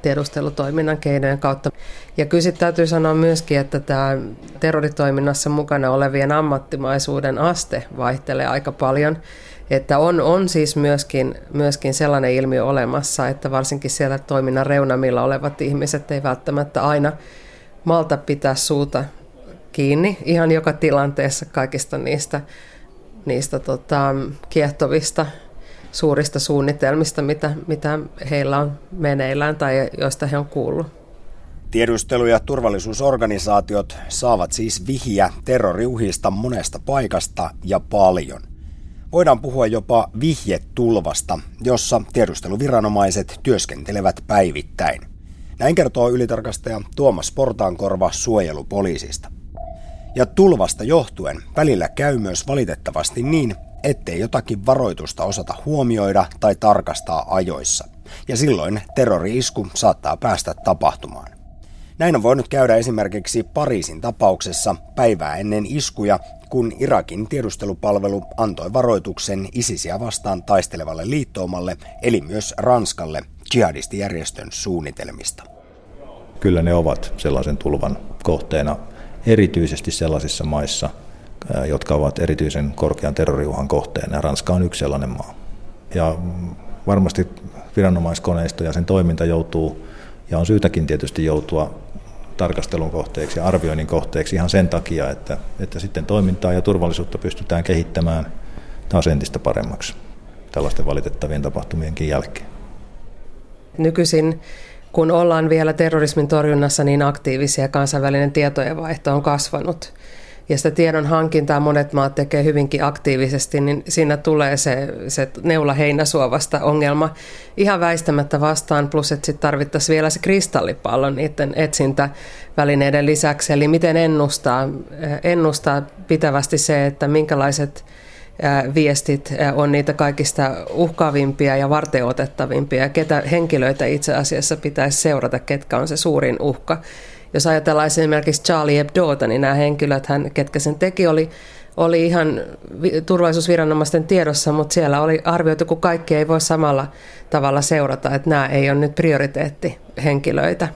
tiedustelutoiminnan keinojen kautta. Ja kyllä täytyy sanoa myöskin, että tämä terroritoiminnassa mukana olevien ammattimaisuuden aste vaihtelee aika paljon. Että on, on siis myöskin, myöskin sellainen ilmiö olemassa, että varsinkin siellä toiminnan reunamilla olevat ihmiset ei välttämättä aina malta pitää suuta kiinni ihan joka tilanteessa kaikista niistä, niistä tota, kiehtovista suurista suunnitelmista, mitä, mitä heillä on meneillään tai joista he on kuullut. Tiedustelu- ja turvallisuusorganisaatiot saavat siis vihiä terroriuhista monesta paikasta ja paljon. Voidaan puhua jopa vihjetulvasta, jossa tiedusteluviranomaiset työskentelevät päivittäin. Näin kertoo ylitarkastaja Tuomas Portaankorva suojelupoliisista. Ja tulvasta johtuen välillä käy myös valitettavasti niin, ettei jotakin varoitusta osata huomioida tai tarkastaa ajoissa. Ja silloin terrori-isku saattaa päästä tapahtumaan. Näin on voinut käydä esimerkiksi Pariisin tapauksessa päivää ennen iskuja, kun Irakin tiedustelupalvelu antoi varoituksen ISISia vastaan taistelevalle liittoumalle, eli myös Ranskalle, jihadistijärjestön suunnitelmista. Kyllä ne ovat sellaisen tulvan kohteena, erityisesti sellaisissa maissa, jotka ovat erityisen korkean terroriuhan kohteena, Ranska on yksi sellainen maa. Ja varmasti viranomaiskoneisto ja sen toiminta joutuu, ja on syytäkin tietysti joutua tarkastelun kohteeksi ja arvioinnin kohteeksi ihan sen takia, että, että sitten toimintaa ja turvallisuutta pystytään kehittämään taas entistä paremmaksi tällaisten valitettavien tapahtumienkin jälkeen. Nykyisin kun ollaan vielä terrorismin torjunnassa niin aktiivisia, kansainvälinen tietojenvaihto on kasvanut ja sitä tiedon hankintaa monet maat tekee hyvinkin aktiivisesti, niin siinä tulee se, se neula heinäsuovasta ongelma ihan väistämättä vastaan, plus että sitten tarvittaisiin vielä se kristallipallo niiden etsintävälineiden lisäksi, eli miten ennustaa, ennustaa pitävästi se, että minkälaiset viestit on niitä kaikista uhkaavimpia ja varteotettavimpia, ketä henkilöitä itse asiassa pitäisi seurata, ketkä on se suurin uhka. Jos ajatellaan esimerkiksi Charlie Hebdoota, niin nämä henkilöt, hän, ketkä sen teki, oli, oli ihan turvallisuusviranomaisten tiedossa, mutta siellä oli arvioitu, kun kaikki ei voi samalla tavalla seurata, että nämä ei ole nyt prioriteettihenkilöitä.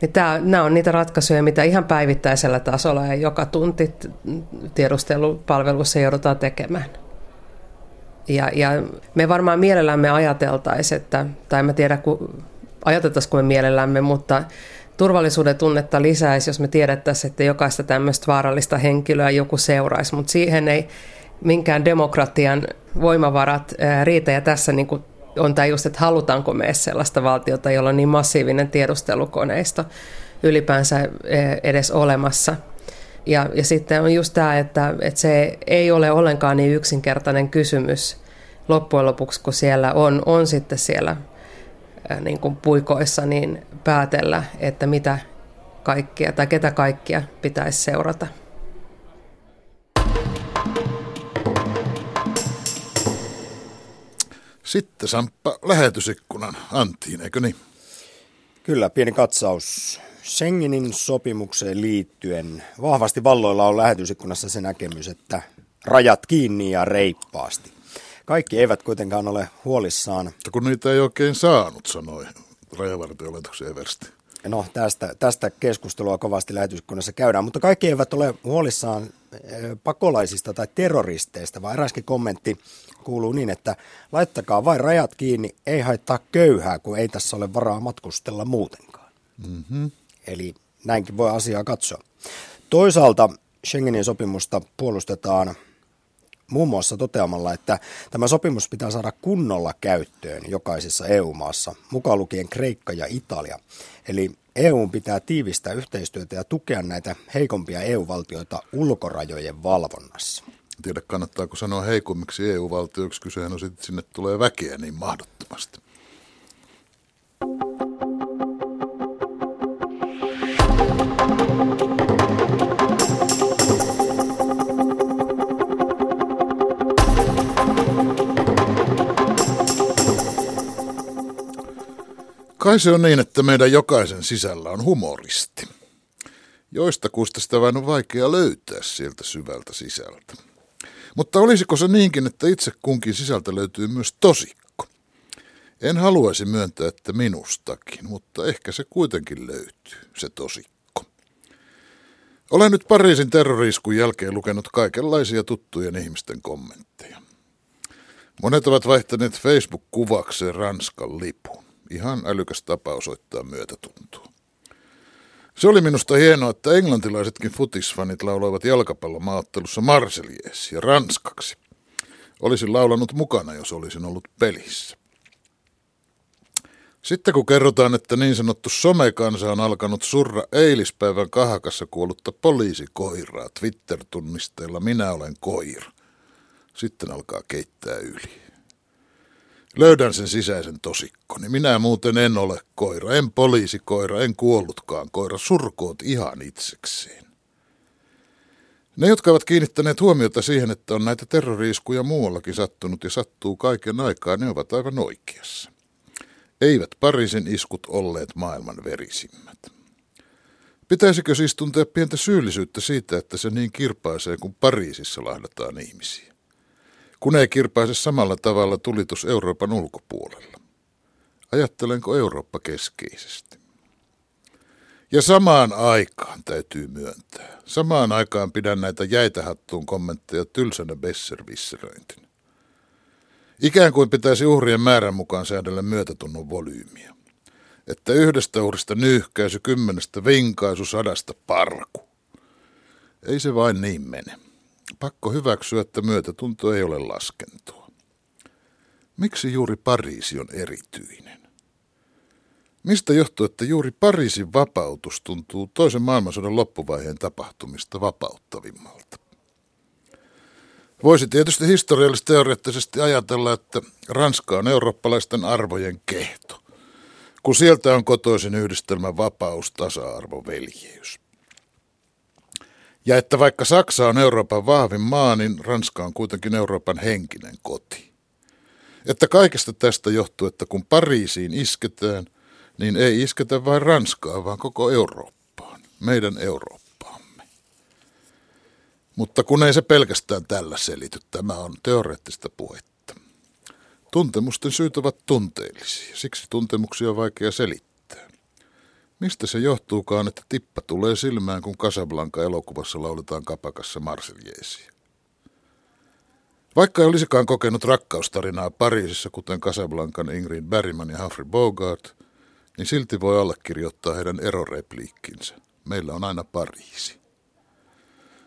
Niin tämä, nämä on niitä ratkaisuja, mitä ihan päivittäisellä tasolla ja joka tunti tiedustelupalvelussa joudutaan tekemään. Ja, ja me varmaan mielellämme ajateltaisiin, että, tai en tiedä, kun, ajateltaisiinko me mielellämme, mutta turvallisuuden tunnetta lisäisi, jos me tiedettäisiin, että jokaista tämmöistä vaarallista henkilöä joku seuraisi, mutta siihen ei minkään demokratian voimavarat riitä. Ja tässä niin kuin on tämä just, että halutaanko me sellaista valtiota, jolla on niin massiivinen tiedustelukoneisto ylipäänsä edes olemassa. Ja, ja sitten on just tämä, että, että se ei ole ollenkaan niin yksinkertainen kysymys loppujen lopuksi, kun siellä on, on sitten siellä niin kuin puikoissa, niin päätellä, että mitä kaikkia tai ketä kaikkia pitäisi seurata. Sitten Samppa lähetysikkunan Anttiin, eikö niin? Kyllä, pieni katsaus Schengenin sopimukseen liittyen. Vahvasti valloilla on lähetysikkunassa se näkemys, että rajat kiinni ja reippaasti. Kaikki eivät kuitenkaan ole huolissaan. Mutta kun niitä ei oikein saanut, sanoi rajavartiolaitoksen Eversti. No tästä, tästä keskustelua kovasti lähetyskunnassa käydään, mutta kaikki eivät ole huolissaan eh, pakolaisista tai terroristeista, vaan eräskin kommentti kuuluu niin, että laittakaa vain rajat kiinni, ei haittaa köyhää, kun ei tässä ole varaa matkustella muutenkaan. Mm-hmm. Eli näinkin voi asiaa katsoa. Toisaalta Schengenin sopimusta puolustetaan muun muassa toteamalla, että tämä sopimus pitää saada kunnolla käyttöön jokaisessa EU-maassa, mukaan lukien Kreikka ja Italia. Eli EU pitää tiivistää yhteistyötä ja tukea näitä heikompia EU-valtioita ulkorajojen valvonnassa. Tiedä, kannattaako sanoa heikommiksi EU-valtioiksi, kysehän on sitten, sinne tulee väkeä niin mahdottomasti. Kai se on niin, että meidän jokaisen sisällä on humoristi. Joista kuista sitä vain on vaikea löytää sieltä syvältä sisältä. Mutta olisiko se niinkin, että itse kunkin sisältä löytyy myös tosikko? En haluaisi myöntää, että minustakin, mutta ehkä se kuitenkin löytyy, se tosikko. Olen nyt Pariisin terroriiskun jälkeen lukenut kaikenlaisia tuttujen ihmisten kommentteja. Monet ovat vaihtaneet Facebook-kuvakseen Ranskan lipun. Ihan älykäs tapa osoittaa myötätuntoa. Se oli minusta hienoa, että englantilaisetkin futisfanit lauloivat jalkapallomaaottelussa Marselies ja ranskaksi. Olisin laulanut mukana, jos olisin ollut pelissä. Sitten kun kerrotaan, että niin sanottu somekansa on alkanut surra eilispäivän kahakassa kuollutta poliisikoiraa Twitter-tunnisteella Minä olen koira. Sitten alkaa keittää yli. Löydän sen sisäisen tosikkoni. Minä muuten en ole koira, en poliisikoira, en kuollutkaan koira. Surkoot ihan itsekseen. Ne, jotka ovat kiinnittäneet huomiota siihen, että on näitä terroriiskuja muuallakin sattunut ja sattuu kaiken aikaa, ne ovat aivan oikeassa. Eivät Pariisin iskut olleet maailman verisimmät. Pitäisikö siis tuntea pientä syyllisyyttä siitä, että se niin kirpaisee, kun Pariisissa lahdataan ihmisiä? Kun ei kirpaise samalla tavalla tulitus Euroopan ulkopuolella. Ajattelenko Eurooppa keskeisesti? Ja samaan aikaan täytyy myöntää. Samaan aikaan pidän näitä jäitähattuun kommentteja tylsänä besservisseröintinä. Ikään kuin pitäisi uhrien määrän mukaan säädellä myötätunnon volyymiä. Että yhdestä uhrista nyyhkäisy, kymmenestä vinkaisu, sadasta parku. Ei se vain niin mene. Pakko hyväksyä, että myötätunto ei ole laskentua. Miksi juuri Pariisi on erityinen? Mistä johtuu, että juuri Pariisin vapautus tuntuu toisen maailmansodan loppuvaiheen tapahtumista vapauttavimmalta? Voisi tietysti historiallisesti teoreettisesti ajatella, että Ranska on eurooppalaisten arvojen kehto, kun sieltä on kotoisin yhdistelmä vapaus, tasa-arvo, veljeys. Ja että vaikka Saksa on Euroopan vahvin maa, niin Ranska on kuitenkin Euroopan henkinen koti. Että kaikesta tästä johtuu, että kun Pariisiin isketään, niin ei isketä vain Ranskaa, vaan koko Eurooppaan, meidän Eurooppaamme. Mutta kun ei se pelkästään tällä selity, tämä on teoreettista puhetta. Tuntemusten syyt ovat tunteellisia, siksi tuntemuksia on vaikea selittää. Mistä se johtuukaan, että tippa tulee silmään, kun Casablanca elokuvassa lauletaan kapakassa Marseljeesiä? Vaikka ei olisikaan kokenut rakkaustarinaa Pariisissa, kuten Casablancan Ingrid Bergman ja Humphrey Bogart, niin silti voi allekirjoittaa heidän erorepliikkinsä. Meillä on aina Pariisi.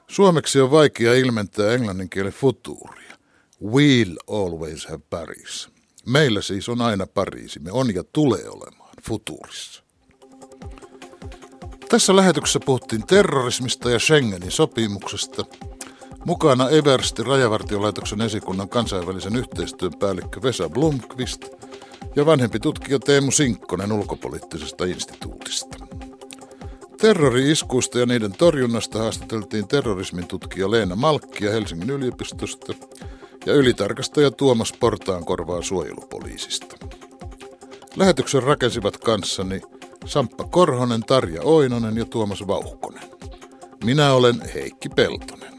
Suomeksi on vaikea ilmentää englannin kielen futuuria. We'll always have Paris. Meillä siis on aina Pariisi. Me on ja tulee olemaan futuurissa. Tässä lähetyksessä puhuttiin terrorismista ja Schengenin sopimuksesta. Mukana Eversti Rajavartiolaitoksen esikunnan kansainvälisen yhteistyön päällikkö Vesa Blomqvist ja vanhempi tutkija Teemu Sinkkonen ulkopoliittisesta instituutista. Terrori-iskuista ja niiden torjunnasta haastateltiin terrorismin tutkija Leena Malkkia Helsingin yliopistosta ja ylitarkastaja Tuomas Portaan korvaa suojelupoliisista. Lähetyksen rakensivat kanssani Samppa Korhonen, Tarja Oinonen ja Tuomas Vauhkonen. Minä olen Heikki Peltonen.